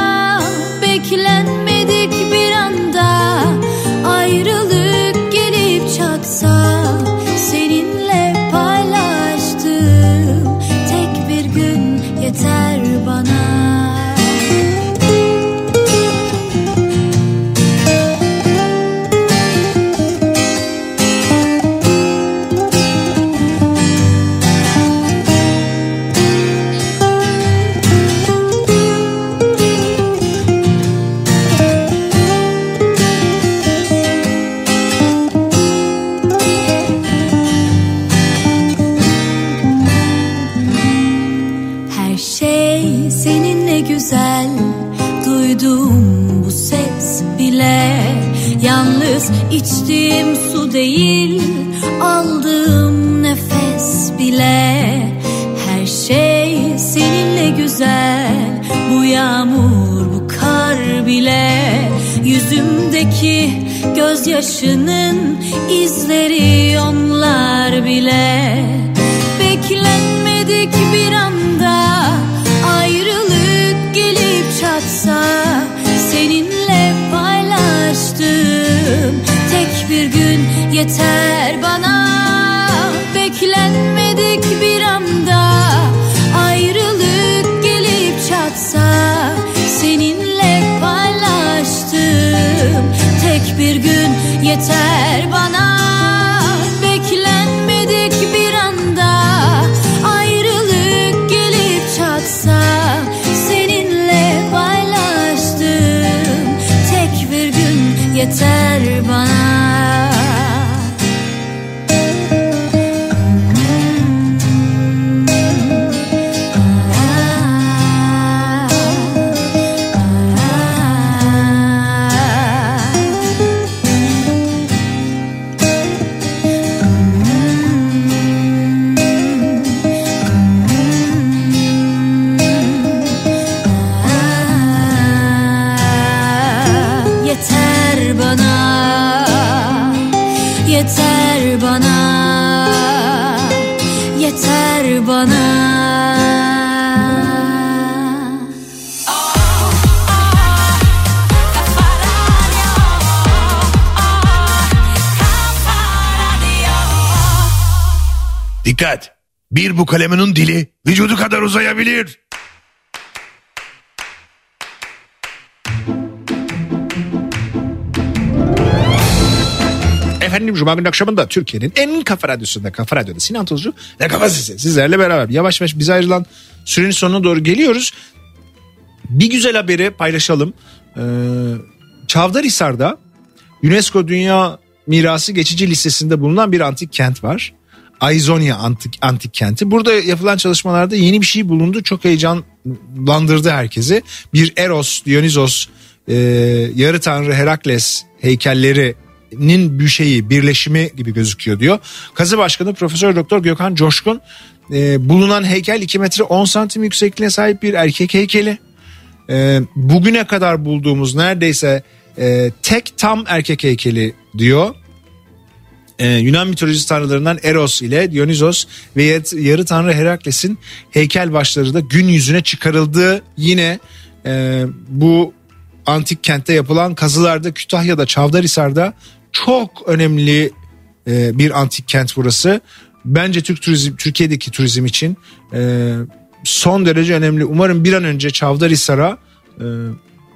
bana Yeter bana Yeter bana Dikkat. Bir bu kalemin dili vücudu kadar uzayabilir. Efendim Cuma günü akşamında Türkiye'nin en kafa radyosunda Kafa Radyo'da Sinan Tuzcu ve Kafa Sesi sizlerle beraber yavaş yavaş bize ayrılan sürenin sonuna doğru geliyoruz. Bir güzel haberi paylaşalım. Ee, Çavdarhisar'da UNESCO Dünya Mirası Geçici Listesi'nde bulunan bir antik kent var. Aizonia antik, antik kenti. Burada yapılan çalışmalarda yeni bir şey bulundu. Çok heyecanlandırdı herkesi. Bir Eros, Dionysos, e, yarı tanrı Herakles heykellerinin bir şeyi, birleşimi gibi gözüküyor diyor. Kazı Başkanı Profesör Doktor Gökhan Coşkun e, bulunan heykel 2 metre 10 santim yüksekliğine sahip bir erkek heykeli. E, bugüne kadar bulduğumuz neredeyse e, tek tam erkek heykeli diyor. Ee, Yunan mitolojisi tanrılarından Eros ile Dionysos ve yar- yarı tanrı Herakles'in heykel başları da gün yüzüne çıkarıldığı yine e, bu antik kentte yapılan kazılarda Kütahya'da Çavdarhisar'da çok önemli e, bir antik kent burası. Bence Türk turizm Türkiye'deki turizm için e, son derece önemli. Umarım bir an önce Çavdarhisar'a e,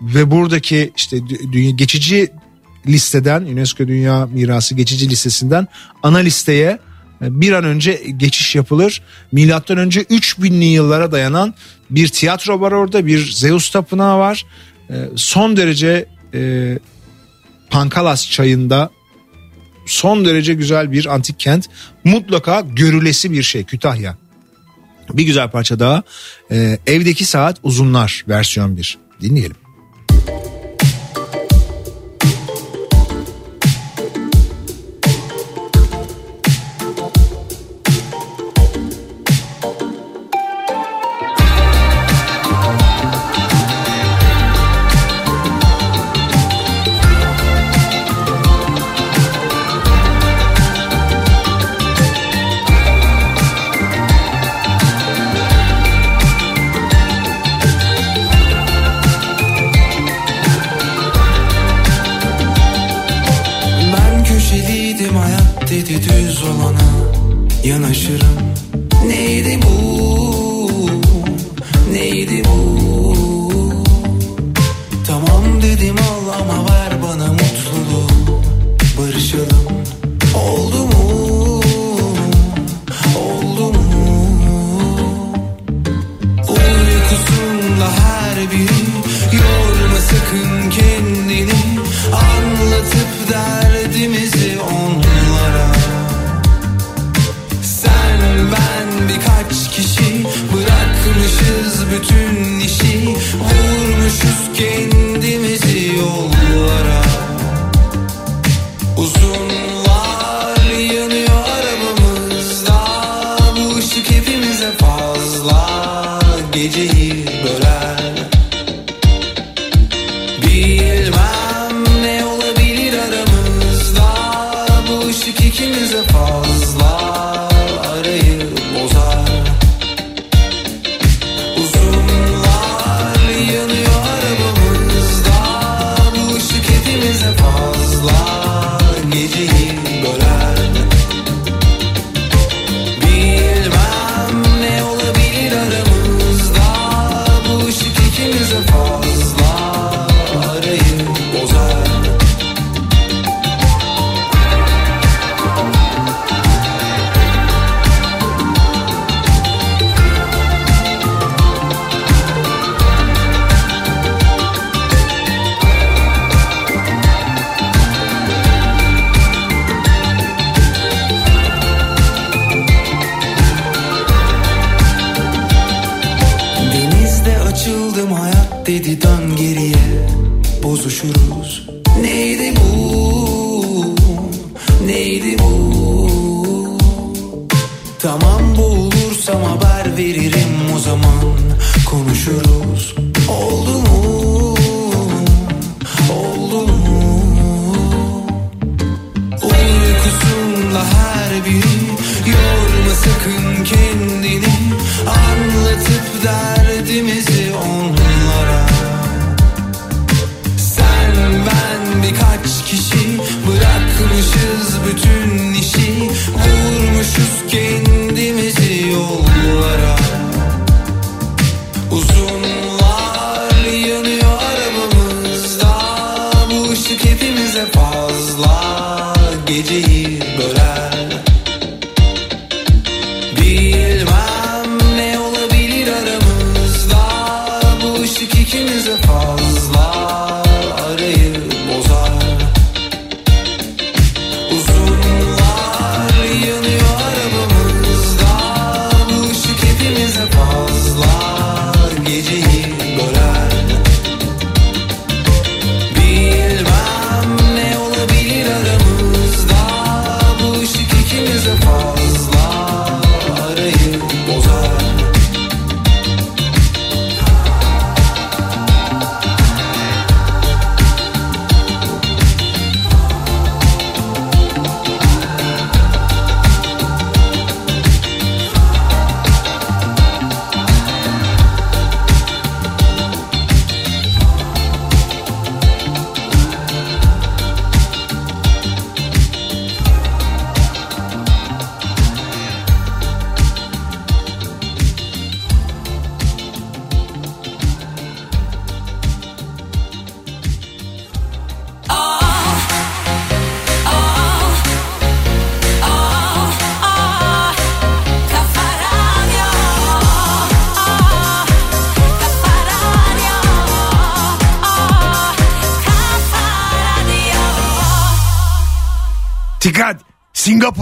ve buradaki işte dü- dünya geçici listeden UNESCO Dünya Mirası geçici listesinden ana listeye e, bir an önce geçiş yapılır. Milattan önce 3000'li yıllara dayanan bir tiyatro var orada, bir Zeus tapınağı var. Son derece Pankalas çayında son derece güzel bir antik kent. Mutlaka görülesi bir şey Kütahya. Bir güzel parça daha. E, evdeki saat uzunlar versiyon 1. Dinleyelim.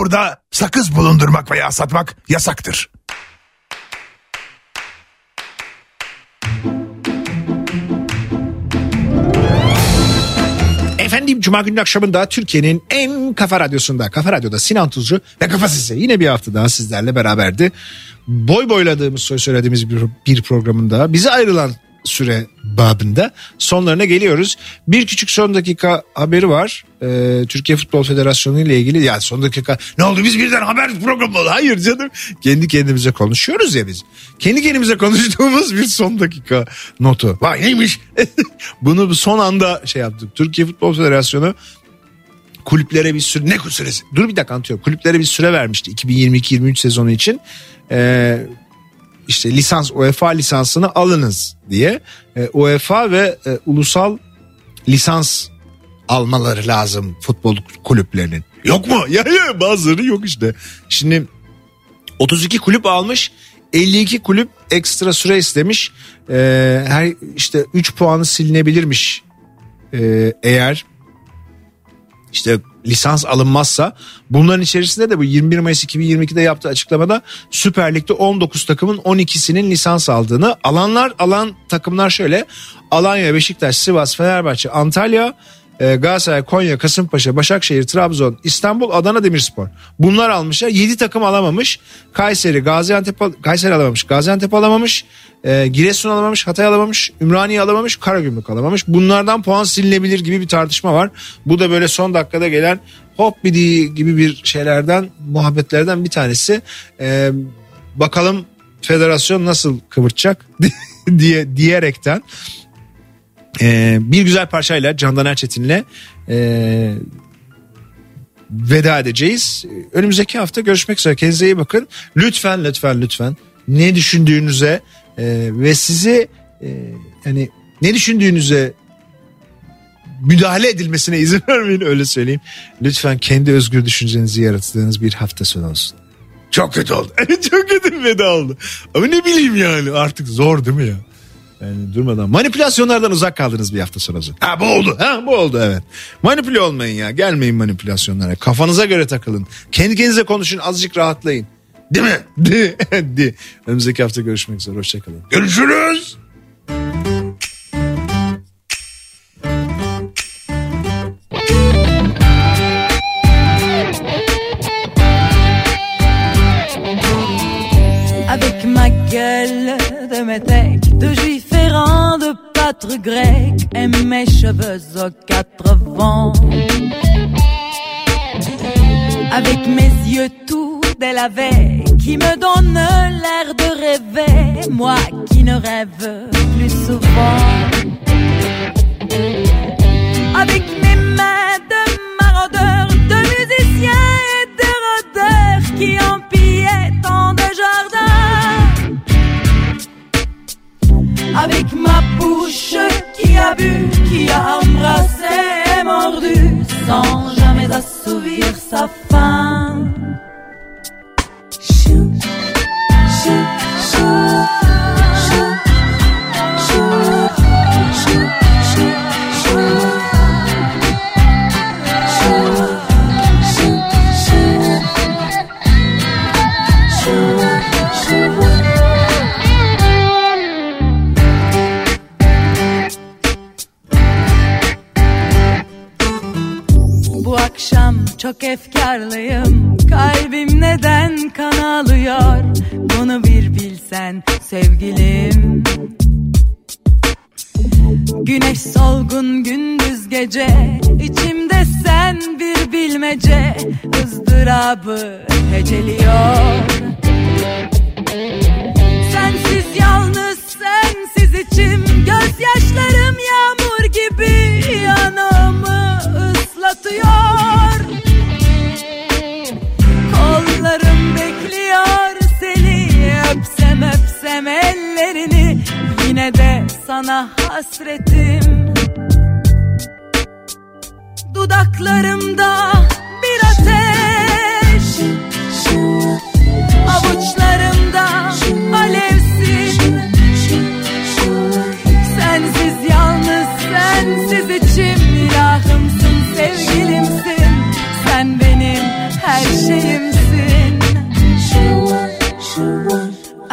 Singapur'da sakız bulundurmak veya satmak yasaktır. Efendim Cuma günü akşamında Türkiye'nin en kafa radyosunda, kafa radyoda Sinan Tuzcu ve Kafa Sesi yine bir hafta daha sizlerle beraberdi. Boy boyladığımız söz söylediğimiz bir, bir programında bize ayrılan süre babında sonlarına geliyoruz. Bir küçük son dakika haberi var. Ee, Türkiye Futbol Federasyonu ile ilgili yani son dakika ne oldu biz birden haber programı oldu. Hayır canım kendi kendimize konuşuyoruz ya biz. Kendi kendimize konuştuğumuz bir son dakika notu. Vay neymiş? Bunu son anda şey yaptık. Türkiye Futbol Federasyonu kulüplere bir süre ne süresi? Dur bir dakika anlatıyorum. Kulüplere bir süre vermişti 2022-23 sezonu için. Ee, işte lisans UEFA lisansını alınız diye e, UEFA ve e, ulusal lisans almaları lazım futbol kulüplerinin. Yok mu? Ya ya bazıları yok işte. Şimdi 32 kulüp almış 52 kulüp ekstra süre istemiş. Ee, her işte 3 puanı silinebilirmiş ee, eğer işte lisans alınmazsa bunların içerisinde de bu 21 Mayıs 2022'de yaptığı açıklamada Süper Lig'de 19 takımın 12'sinin lisans aldığını alanlar alan takımlar şöyle. Alanya, Beşiktaş, Sivas, Fenerbahçe, Antalya, e, Galatasaray, Konya, Kasımpaşa, Başakşehir, Trabzon, İstanbul, Adana Demirspor. Bunlar almışlar. 7 takım alamamış. Kayseri, Gaziantep Kayseri alamamış. Gaziantep alamamış. E, Giresun alamamış, Hatay alamamış, Ümraniye alamamış, Karagümrük alamamış. Bunlardan puan silinebilir gibi bir tartışma var. Bu da böyle son dakikada gelen hop bidi gibi bir şeylerden, muhabbetlerden bir tanesi. E, bakalım federasyon nasıl kıvırtacak diye diyerekten ee, bir güzel parçayla Candan Erçetin'le e, veda edeceğiz. Önümüzdeki hafta görüşmek üzere. Kendinize iyi bakın. Lütfen lütfen lütfen ne düşündüğünüze e, ve sizi e, ne düşündüğünüze müdahale edilmesine izin vermeyin öyle söyleyeyim. Lütfen kendi özgür düşüncenizi yarattığınız bir hafta sonu olsun. Çok kötü oldu. Çok kötü bir veda oldu. Ama ne bileyim yani artık zor değil mi ya? Yani durmadan manipülasyonlardan uzak kaldınız bir hafta sonra. Ha bu oldu. Ha bu oldu evet. Manipüle olmayın ya. Gelmeyin manipülasyonlara. Kafanıza göre takılın. Kendi kendinize konuşun azıcık rahatlayın. Değil mi? De, de. Önümüzdeki hafta görüşmek üzere. Hoşçakalın. Görüşürüz. Grec, et mes cheveux aux quatre vents. Avec mes yeux tout délavés, qui me donnent l'air de rêver, moi qui ne rêve plus souvent. Avec mes mains de maraudeurs, de musiciens et de rôdeurs qui ont Avec ma bouche qui a bu, qui a embrassé et mordu, sans jamais assouvir sa fin. Çok efkarlıyım. Kalbim neden kan ağlıyor Bunu bir bilsen sevgilim. Güneş solgun gündüz gece. İçimde sen bir bilmece. Izdırabı heceliyor. Sensiz yalnız sensiz içim. Gözyaşlarım yağmur gibi yanağımı ıslatıyor Öpsem öpsem ellerini Yine de sana hasretim. Dudaklarımda bir ateş Avuçlarımda alevsin. Sensiz yalnız sensiz içim ilahımsın sevgilimsin. Sen benim her şeyimsin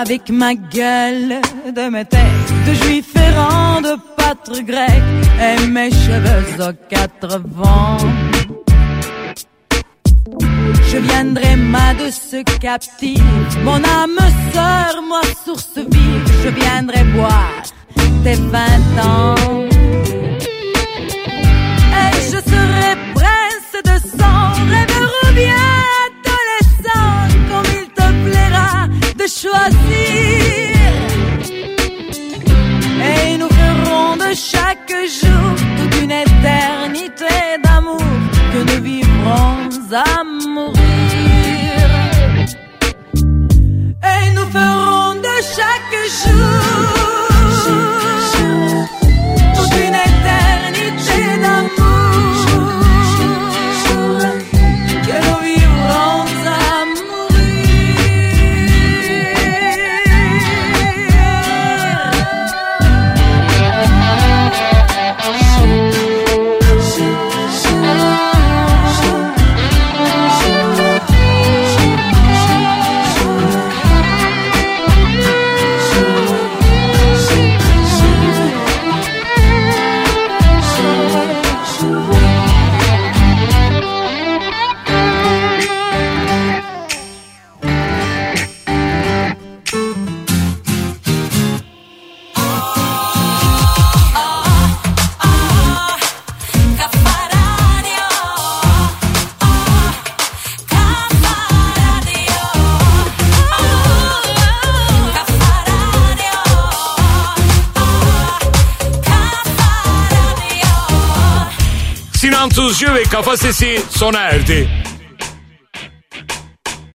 Avec ma gueule de métèque De juif errant, de pâtre grec Et mes cheveux aux quatre vents. Je viendrai ma douce captive Mon âme sœur, moi source vive Je viendrai boire tes vingt ans. Et je serai prince de sang. Rêveur ou de choisir. Et nous ferons de chaque jour Toute une éternité d'amour Que nous vivrons à mourir. Et nous ferons de chaque jour Tuzcu ve Kafa Sesi sona erdi.